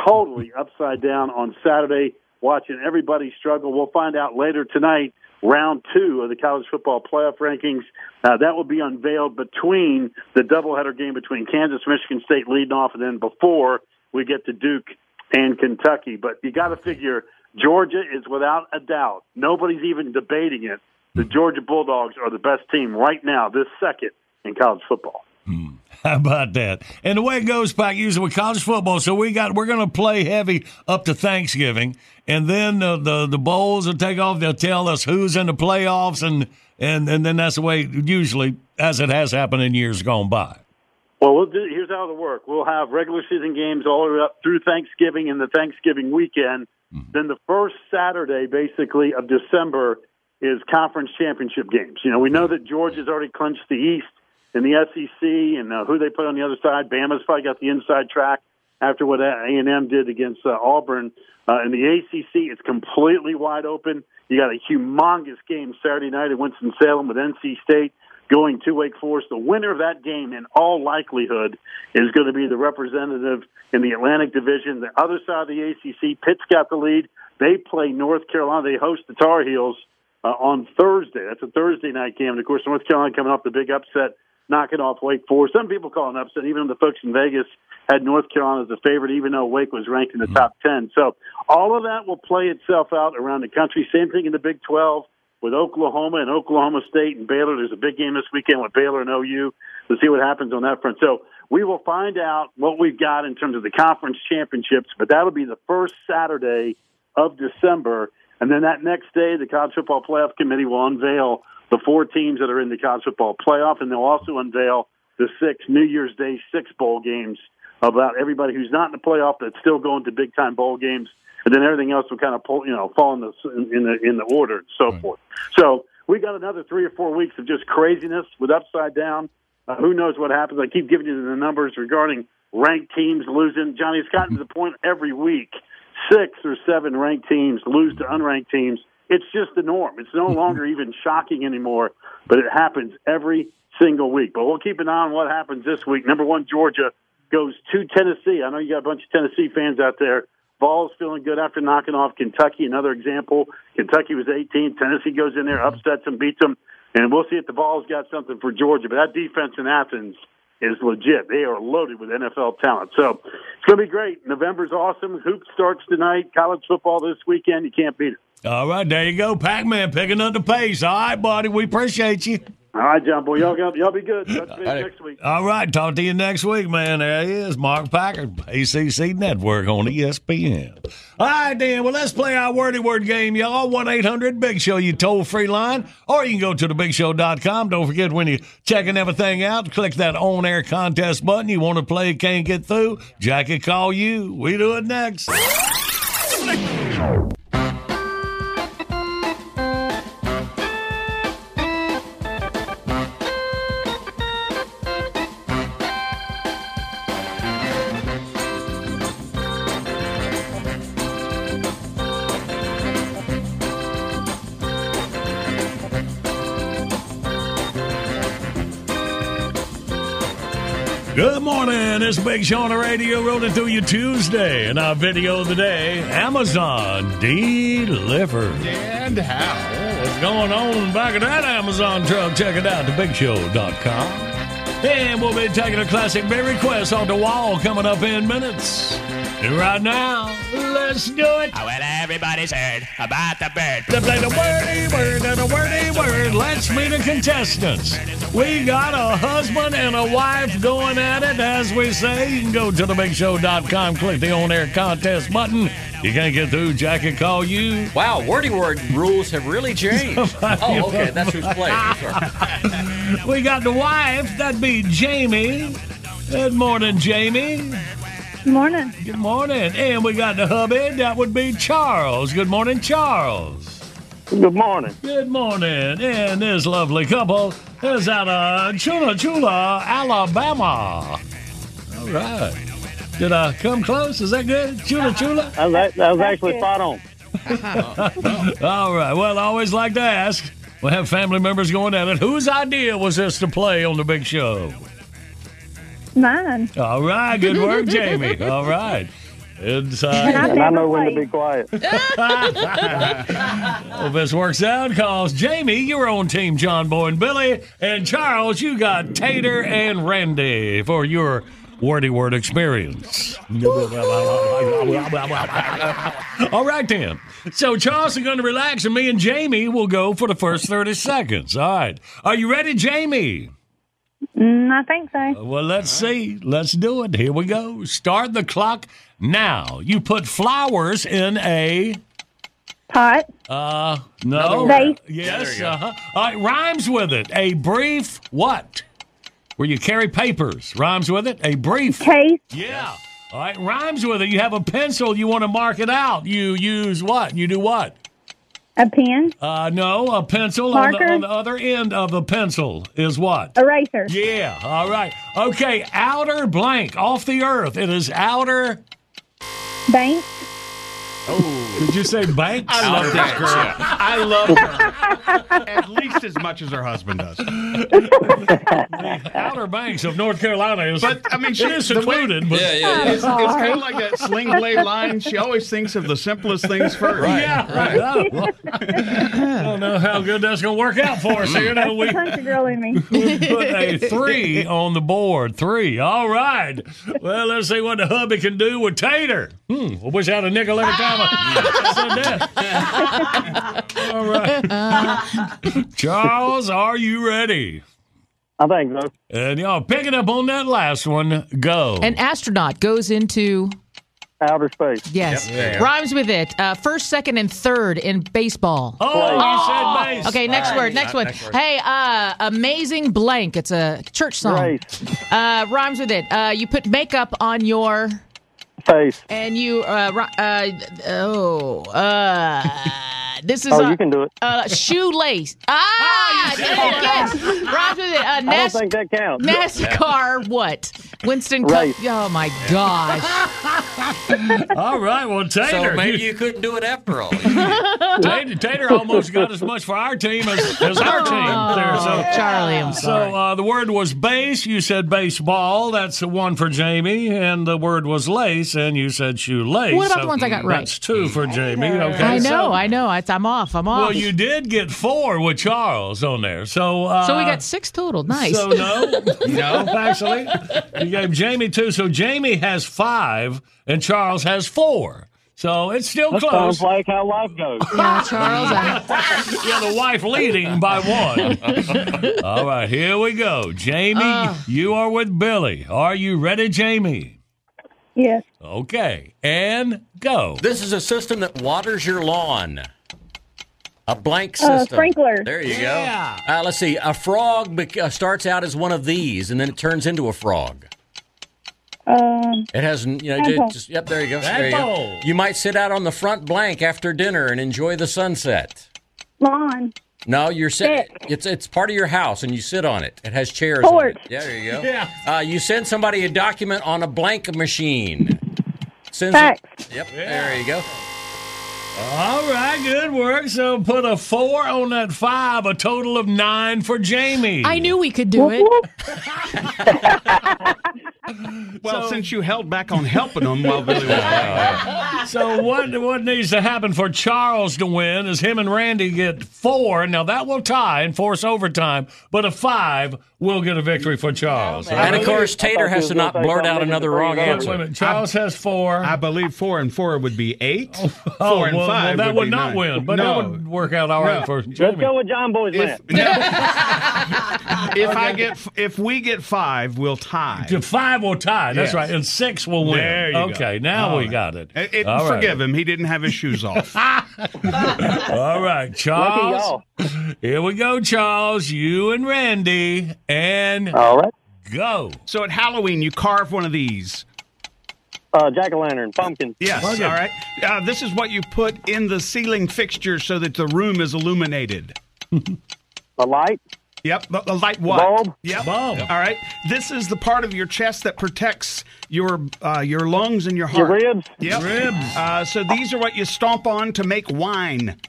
totally upside down on Saturday. Watching everybody struggle. We'll find out later tonight round two of the college football playoff rankings. Uh, that will be unveiled between the doubleheader game between Kansas, Michigan State leading off, and then before we get to Duke and Kentucky. But you got to figure Georgia is without a doubt. Nobody's even debating it. The Georgia Bulldogs are the best team right now, this second in college football. How about that? And the way it goes, Pack, usually with college football, so we got we're going to play heavy up to Thanksgiving, and then uh, the the bowls will take off. They'll tell us who's in the playoffs, and and and then that's the way usually as it has happened in years gone by. Well, we'll do, here's how it'll work. We'll have regular season games all the way up through Thanksgiving and the Thanksgiving weekend. Then the first Saturday, basically, of December is conference championship games. You know, we know that Georgia's already clinched the East in the SEC, and uh, who they put on the other side. Bama's probably got the inside track after what A and M did against uh, Auburn. Uh, in the ACC, it's completely wide open. You got a humongous game Saturday night at Winston Salem with NC State going to Wake Forest. The winner of that game, in all likelihood, is going to be the representative in the Atlantic Division. The other side of the ACC, Pitt's got the lead. They play North Carolina. They host the Tar Heels uh, on Thursday. That's a Thursday night game. And of course, North Carolina coming off the big upset, knocking off Wake Forest. Some people call it an upset. Even the folks in Vegas had North Carolina as a favorite, even though Wake was ranked in the top 10. So all of that will play itself out around the country. Same thing in the Big 12 with Oklahoma and Oklahoma State and Baylor. There's a big game this weekend with Baylor and OU to see what happens on that front. So we will find out what we've got in terms of the conference championships, but that'll be the first Saturday of December. And then that next day, the College Football Playoff Committee will unveil the four teams that are in the College Football Playoff, and they'll also unveil the six New Year's Day six bowl games about everybody who's not in the playoff that's still going to big time bowl games, and then everything else will kind of pull, you know, fall in the in the in the order and so forth. So we got another three or four weeks of just craziness with upside down. Uh, who knows what happens? I keep giving you the numbers regarding ranked teams losing. Johnny, it's gotten to the point every week six or seven ranked teams lose to unranked teams. It's just the norm. It's no longer even shocking anymore, but it happens every single week. But we'll keep an eye on what happens this week. Number one, Georgia goes to Tennessee. I know you got a bunch of Tennessee fans out there. Vols feeling good after knocking off Kentucky. Another example. Kentucky was 18. Tennessee goes in there, upsets them, beats them, and we'll see if the Vols got something for Georgia. But that defense in Athens is legit. They are loaded with NFL talent. So it's going to be great. November's awesome. Hoop starts tonight. College football this weekend. You can't beat it. All right, there you go, Pac Man picking up the pace. All right, buddy, we appreciate you. All right, John Boy, y'all, y'all be good. Touch base next week. All right, talk to you next week, man. There he is, Mark Packer, ACC Network on ESPN. All right, Dan. Well, let's play our wordy word game, y'all. 1 800 Big Show, you toll free line, or you can go to thebigshow.com. Don't forget when you're checking everything out, click that on air contest button. You want to play, can't get through, Jackie call you. We do it next. It's Big Show on the radio rolling through you Tuesday. And our video of the day Amazon delivered. And how? What's going on in the back of that Amazon truck? Check it out, thebigshow.com. And we'll be taking a classic beer request on the wall coming up in minutes. And right now, let's do it. Oh, well, everybody's heard about the bird. To play the wordy word and a wordy word, let's meet the contestants. We got a husband and a wife going at it, as we say. You can go to thebigshow.com, click the on air contest button. You can't get through, Jack can call you. Wow, wordy word rules have really changed. oh, okay, that's who's playing. We got the wife, that'd be Jamie. Good morning, Jamie. Good morning. Good morning. And we got the hubby, that would be Charles. Good morning, Charles. Good morning. Good morning. And this lovely couple is out of Chula Chula, Alabama. All right. Did I come close? Is that good? Chula Chula? That was, that was actually spot on. All right. Well, I always like to ask. We'll have family members going at it. Whose idea was this to play on the big show? Mine. All right. Good work, Jamie. All right. Inside. And I know when to be quiet. Well, if this works out, cause Jamie, you're on Team John Boy and Billy, and Charles, you got Tater and Randy for your wordy word experience. All right, then. So Charles is going to relax, and me and Jamie will go for the first 30 seconds. All right. Are you ready, Jamie? Mm, I think so. Well, let's see. Let's do it. Here we go. Start the clock now. You put flowers in a. Pot. Uh, no. Vase. Yes. Uh-huh. All right, rhymes with it. A brief what? Where you carry papers. Rhymes with it. A brief. Case. Yeah. All right, rhymes with it. You have a pencil. You want to mark it out. You use what? You do what? A pen. Uh, no, a pencil on the, on the other end of a pencil is what? Eraser. Yeah, all right. Okay, outer blank off the earth. It is outer. Bank. Oh, did you say bank? I love this girl. I love her at least as much as her husband does. Outer Banks of North Carolina is. But I mean, she, is the way- secluded. but It's, it's kind of like that sling blade line. She always thinks of the simplest things first. Yeah, right. I don't, I don't know how good that's going to work out for us here. Now we Country girl in me. we put a three on the board. Three. All right. Well, let's see what the hubby can do with Tater. Hmm. I wish I had a nickel every time I said. All right. Charles, are you ready? I think so. And y'all picking up on that last one. Go. An astronaut goes into Outer space. yes, Yep. There. rhymes with it. Uh, first, second, and third in baseball. Oh, you said base. Okay, next All right. word. Next one. next word. Hey, uh, amazing blank. It's a church song. Uh, rhymes with it. Uh, you put makeup on your Face. and you. Uh, uh, oh, uh, this is. Oh, a, you can do it. Uh, shoelace. Ah, did it again. Rhymes with it. Uh, I don't think that counts. NASCAR. What? Winston. Cup. Race. Oh my gosh. All right. Well, Tater. So maybe you couldn't do it after all. Tater, Tater almost got as much for our team as, as our team there. So, Oh, Charlie, I'm sorry. So uh, the word was base. You said baseball. That's the one for Jamie. And the word was lace, and you said shoelace. What about So the ones I got right? That's two for Jamie. Okay. I know. so- I know. It's, I'm off. I'm off. well, you did get four with Charles on there. So uh, so we got six total. Nice. So no, no, actually, you gave Jamie two. So Jamie has five, and Charles has four. So it's still That close. sounds like how life goes. Yeah, Charles. I- yeah, the wife leading by one. All right, here we go. Jamie, Uh. you are with Billy. Are you ready, Jamie? Yes. Okay, and go. This is a system that waters your lawn. A blank Uh, system. sprinkler. There you Yeah. go. Uh, let's see. A frog bec- uh, starts out as one of these, and then it turns into a frog. Um, It has, you know, Tadpole. just, yep. There you go. There you go. You might sit out on the front blank after dinner and enjoy the sunset. lawn. No, you're sit. Stick. It's it's part of your house, and you sit on it. It has chairs. Porch. On it. Yeah, there you go. Yeah. Uh, you send somebody a document on a blank machine. Sends Fax. Yep. There you go. All right, good work. So put a four on that five, a total of nine for Jamie. I knew we could do it. Well, since you held back on helping them while Billy was away. so what what needs to happen for Charles to win is him and Randy get four. Now that will tie and force overtime, but a five will get a victory for Charles. And of course, Tater has to not blurt out another wrong Wait a answer. minute, Charles has four. I believe four and four would be eight. Oh, four oh, and well, five well, that would, would not nine. win, but no. that would work out all right No. for Let's Jimmy. go with John Boy's If, if I get if we get five, we'll tie. To five will tie. That's Yes. right. And six will win. There you go. okay, now All we right. got it. It- it- All right. forgive him. He didn't have his shoes off. All right, Charles. Here we go, Charles. You and Randy. And All right. go. So at Halloween, you carve one of these. Uh, Jack o' lantern, pumpkin. Yes. Okay. All right. Uh, this is what you put in the ceiling fixture so that the room is illuminated. A light. Yep. The, the light what? Bulb? Yep. Bulb. All right. This is the part of your chest that protects your uh, your lungs and your Your heart. ribs? Yep. Ribs. Uh, so these are what you stomp on to make wine.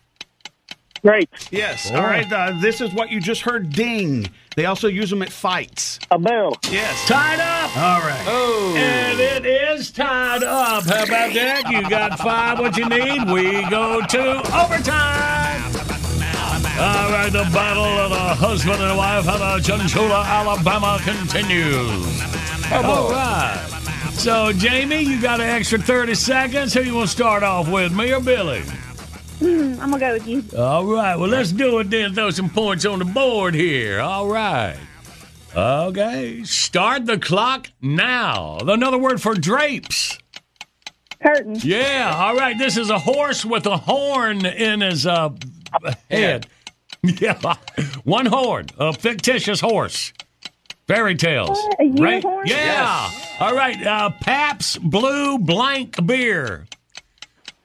Great. Yes. Oh. All right. Uh, this is what you just heard ding. They also use them at fights. A bell. Yes. Tied up. All right. Oh. And it is tied up. How about that? You got five what you need. We go to overtime. All right, the battle of the husband and wife out of Chunchula, Alabama continues. All right. Oh. So, Jamie, you got an extra 30 seconds. Who you want to start off with, me or Billy? Hmm, I'm gonna go with you. All right. Well, let's do it then. Throw some points on the board here. All right. Okay. Start the clock now. Another word for drapes. Curtain. Yeah. All right. This is a horse with a horn in his uh, head. Yeah. One horn. A fictitious horse. Fairy tales. What? A Right? unicorn? Yeah. All right. Uh, Pabst Blue Blank Beer.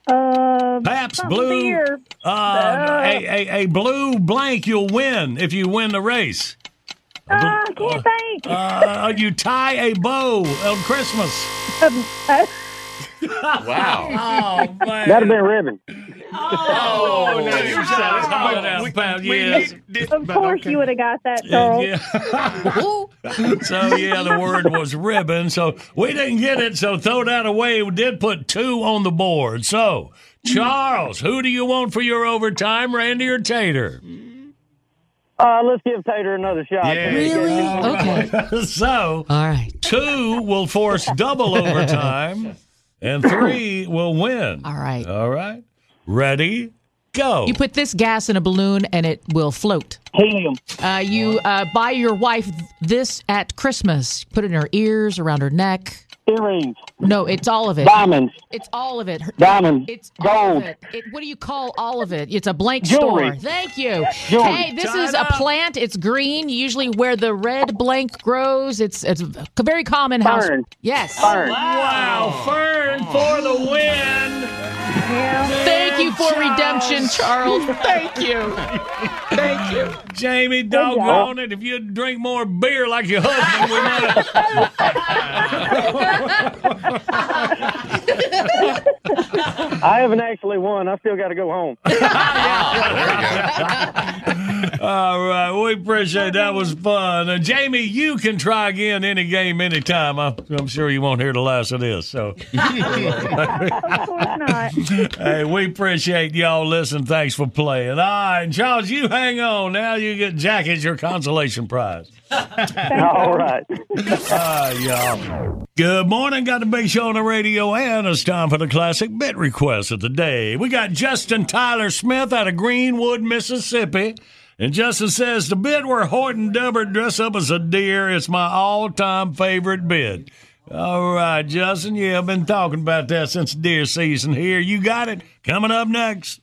Uh, Blue. beer. Uh, Uh. a, a, a blue blank you'll win if you win the race. Ah, I can't think. Uh, you tie a bow on Christmas. Wow. Oh, man. That'd have been ribbon. Oh, now you said it. Call it out, pal. We Yes. of but course okay. you would have got that, Charles. Yeah. so yeah, the word was ribbon. So we didn't get it. So throw that away. We did put two on the board. So Charles, who do you want for your overtime, Randy or Tater? Uh, let's give Tater another shot. Yeah. Really? Okay. so All right. two will force double overtime, and three will win. All right. All right. Ready? Go. You put this gas in a balloon and it will float. Helium. Uh, you uh, buy your wife this at Christmas. Put it in her ears, around her neck. Earrings. No, it's all of it. Diamonds. It's all of it. Her- Diamonds. It's all Gold. of it. it. What do you call all of it? It's a blank Jewelry. store. Thank you. Jewelry. Hey, this Tied is a plant. It's green. Usually where the red blank grows. It's it's a very common house. Fern. Yes. Fern. Wow, Fern for the win. Thank you for redemption, Charles. Thank you. Thank you. Jamie, doggone it. If you'd drink more beer like your husband, we might have. I haven't actually won. I still got to go home. All right, we appreciate that. was fun. Uh, Jamie, you can try again any game, anytime. I, I'm sure you won't hear the last of this. So, of course not. hey, we appreciate y'all listening. Thanks for playing. All right, Charles, you hang on. Now you get Jack as your consolation prize. All right. Ah, y'all. Good morning. Got the big show on the radio, and it's time for the classic bit request of the day. We got Justin Tyler Smith out of Greenwood, Mississippi. And Justin says the bit where Hoyt and Delbert dress up as a deer is my all-time favorite bit. All right, Justin. Yeah, I've been talking about that since deer season here. You got it. Coming up next.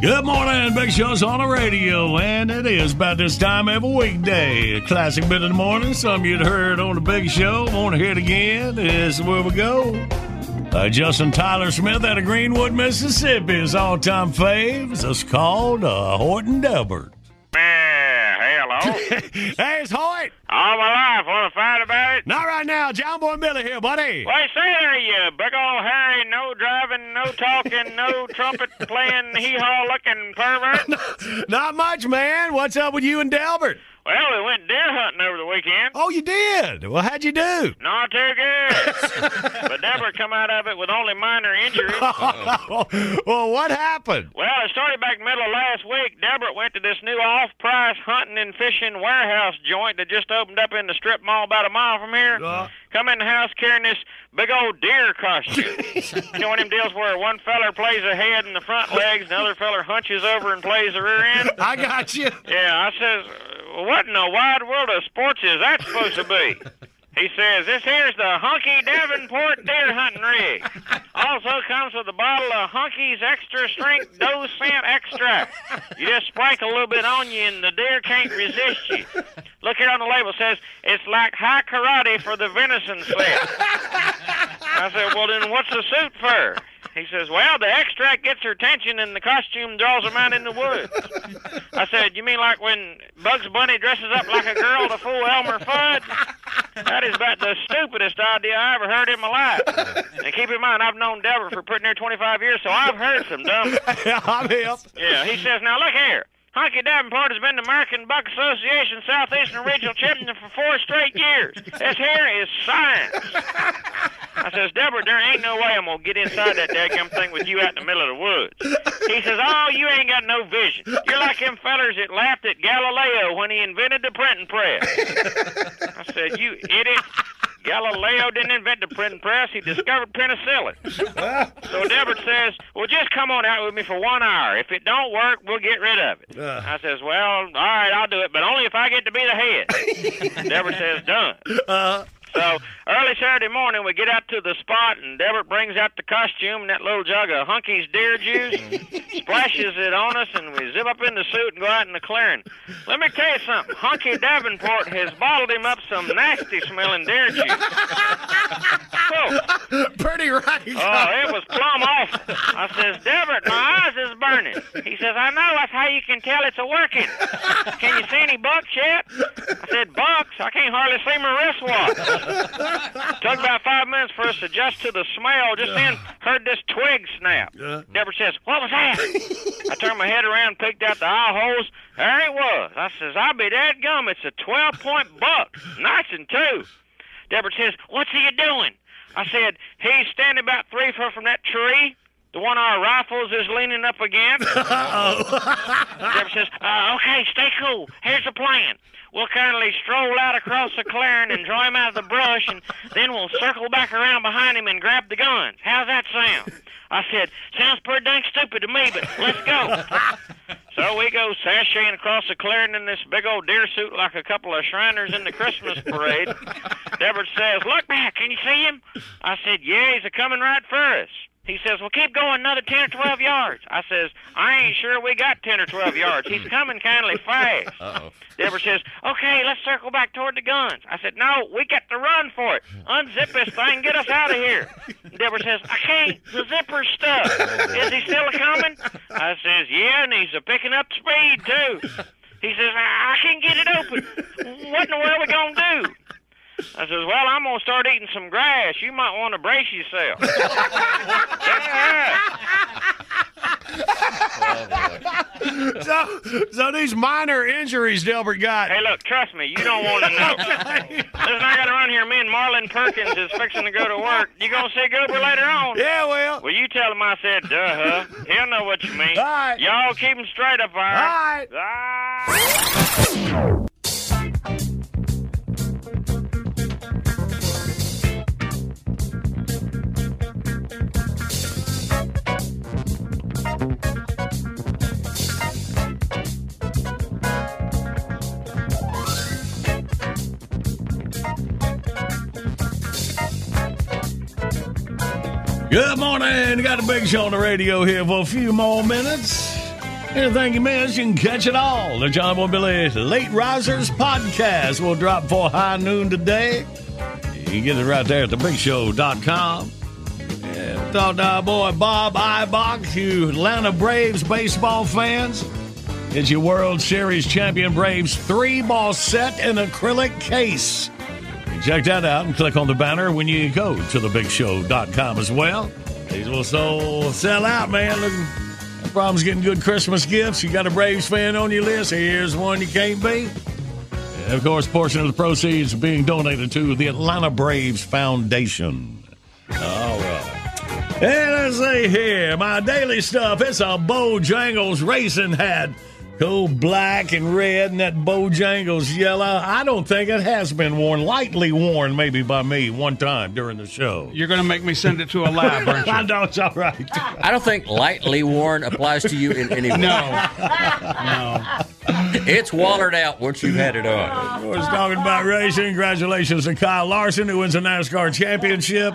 Good morning, Big Show's on the radio, and it is about this time every weekday. A classic bit of the morning, some you'd heard on the Big Show, want to hear it again. Is where we go. Uh, Justin Tyler Smith out of Greenwood, Mississippi, his all-time faves. It's called uh, Hoyt and Delbert. it's Hoyt. All my life, want to fight about it? Not right now. John Boy Miller here, buddy. Why, say there, you big old hairy, no driving, no talking, no trumpet playing, hee haw looking pervert. Not much, man. What's up with you and Delbert? Well, we went deer hunting over the weekend. Oh, you did? Well, how'd you do? Not too good. but Deborah come out of it with only minor injuries. well, what happened? Well, it started back middle of last week. Deborah went to this new off-price hunting and fishing warehouse joint that just opened up in the strip mall about a mile from here. Uh-huh. Come in the house carrying this big old deer costume. you know one of them deals where one feller plays the head and the front legs, and the other feller hunches over and plays the rear end? I got you. Yeah, I says, "Uh, what in the wide world of sports is that supposed to be? He says, this here's the Hunky Davenport deer hunting rig. Also comes with a bottle of Hunky's extra strength doe scent extract. You just sprinkle a little bit on you and the deer can't resist you. Look here on the label, says, it's like Hai Karate for the venison set. I said, well then what's the suit for? He says, well, the extract gets her attention and the costume draws them out in the woods. I said, you mean like when Bugs Bunny dresses up like a girl to fool Elmer Fudd? That is about the stupidest idea I ever heard in my life. And keep in mind, I've known Deborah for pretty near 25 years, so I've heard some dumb. I'm hip. Yeah, he says, now look here. Hunky Davenport has been the American Buck Association Southeastern Regional Champion for four straight years. This here is science. I says, Deborah, there ain't no way I'm gonna get inside that daggum thing with you out in the middle of the woods. He says, Oh, you ain't got no vision. You're like them fellers that laughed at Galileo when he invented the printing press. I said, You idiot. Galileo didn't invent the printing press. He discovered penicillin. so Deborah says, "Well, just come on out with me for one hour. If it don't work, we'll get rid of it." Uh. I says, "Well, all right, I'll do it, but only if I get to be the head." Deborah says, "Done." Uh, So early Saturday morning, we get out to the spot, and Deborah brings out the costume and that little jug of Hunky's deer juice, splashes it on us, and we zip up in the suit and go out in the clearing. Let me tell you something. Hunky Davenport has bottled him up some nasty smelling deer juice. Pretty right. Oh, it was plumb awful. I says, Deborah, my eyes is burning. He says, I know. That's how you can tell it's a working. Can you see any bucks yet? I said, bucks? I can't hardly see my wristwatch. Took about five minutes for us to adjust to the smell. Just then, heard this twig snap. Deborah says, what was that? I turned my head around, picked out the eye holes. There it was. I says, I'll be that gum. It's a 12-point buck. Nice and two. Deborah says, what's he doing? I said, he's standing about three foot from that tree. The one our rifles is leaning up against. Deborah says, uh, okay, stay cool. Here's the plan. We'll kindly stroll out across the clearing and draw him out of the brush, and then we'll circle back around behind him and grab the guns. How's that sound? I said, sounds pretty dang stupid to me, but let's go. So we go sashaying across the clearing in this big old deer suit like a couple of Shriners in the Christmas parade. Deborah says, look back, can you see him? I said, yeah, he's a coming right for us. He says, well, keep going another 10 or 12 yards. I says, I ain't sure we got 10 or 12 yards. He's coming kindly fast. Uh-oh. Deborah says, okay, let's circle back toward the guns. I said, no, we got to run for it. Unzip this thing, get us out of here. Deborah says, I can't. The zipper's stuck. Is he still coming? I says, yeah, and he's a picking up speed, too. He says, I, I can't get it open. What in the world are we going to do? I says, well, I'm going to start eating some grass. You might want to brace yourself. so, so these minor injuries Delbert got. Hey, look, trust me, you don't want to know. Listen, I got to run here. Me and Marlin Perkins is fixing to go to work. You going to see Goober later on? Yeah, well. Well, you tell him I said, duh, huh? He'll know what you mean. All right. Y'all keep him straight up, all right? All right. Good morning. Got a big show on the radio here for a few more minutes. Anything you miss, you can catch it all. The John Boy Billy Late Risers podcast will drop for high noon today. You can get it right there at thebigshow.com. And thought our boy Bob Ibach, you Atlanta Braves baseball fans, is your World Series champion Braves three ball set in acrylic case. Check that out and click on the banner when you go to thebigshow.com as well. These will so sell out, man. Look, no problems getting good Christmas gifts. You got a Braves fan on your list. Here's one you can't beat. And of course, portion of the proceeds being donated to the Atlanta Braves Foundation. All right. And let's see here, my daily stuff. It's a Bojangles racing hat. Go black and red, and that Bojangles yellow. I don't think it has been worn, lightly worn maybe by me one time during the show. You're going to make me send it to a lab, aren't you? I know it's all right. I don't think lightly worn applies to you in any way. No. No. It's wallered out once you've had it on. We're talking about racing. Congratulations to Kyle Larson, who wins the NASCAR championship.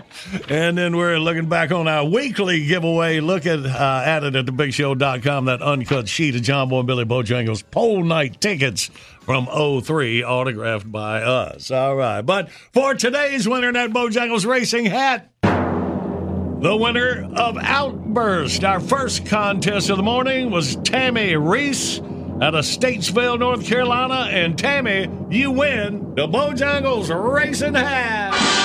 And then we're looking back on our weekly giveaway. Look at, uh, at it at thebigshow.com, that uncut sheet of John Boy and Billy Bojangles pole night tickets from 03, autographed by us. All right. But for today's winner in that Bojangles racing hat, the winner of Outburst, our first contest of the morning, was Tammy Reese out of Statesville, North Carolina. And Tammy, you win the Bojangles racing hat.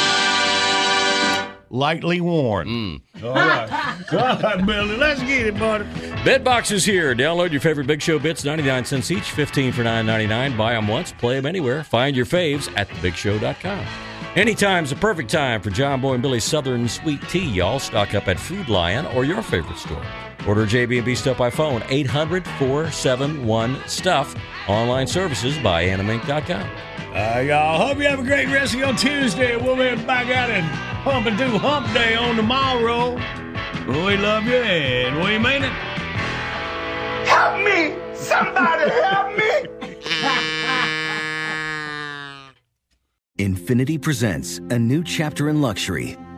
Lightly worn. Mm. All right. All right, Billy. Let's get it, buddy. Bedbox is here. Download your favorite Big Show bits, 99 cents each, 15 for 9.99. Buy them once, play them anywhere. Find your faves at thebigshow.com. Anytime's the perfect time for John Boy and Billy's Southern Sweet Tea, y'all. Stock up at Food Lion or your favorite store. Order JB&B Stuff by phone, 800-471-STUFF. Online services by animink.com. Uh, y'all, hope you have a great rest of your Tuesday. We'll be back at it Hump and Do Hump Day on tomorrow. We love you and we mean it. Help me! Somebody help me! Infiniti presents a new chapter in luxury,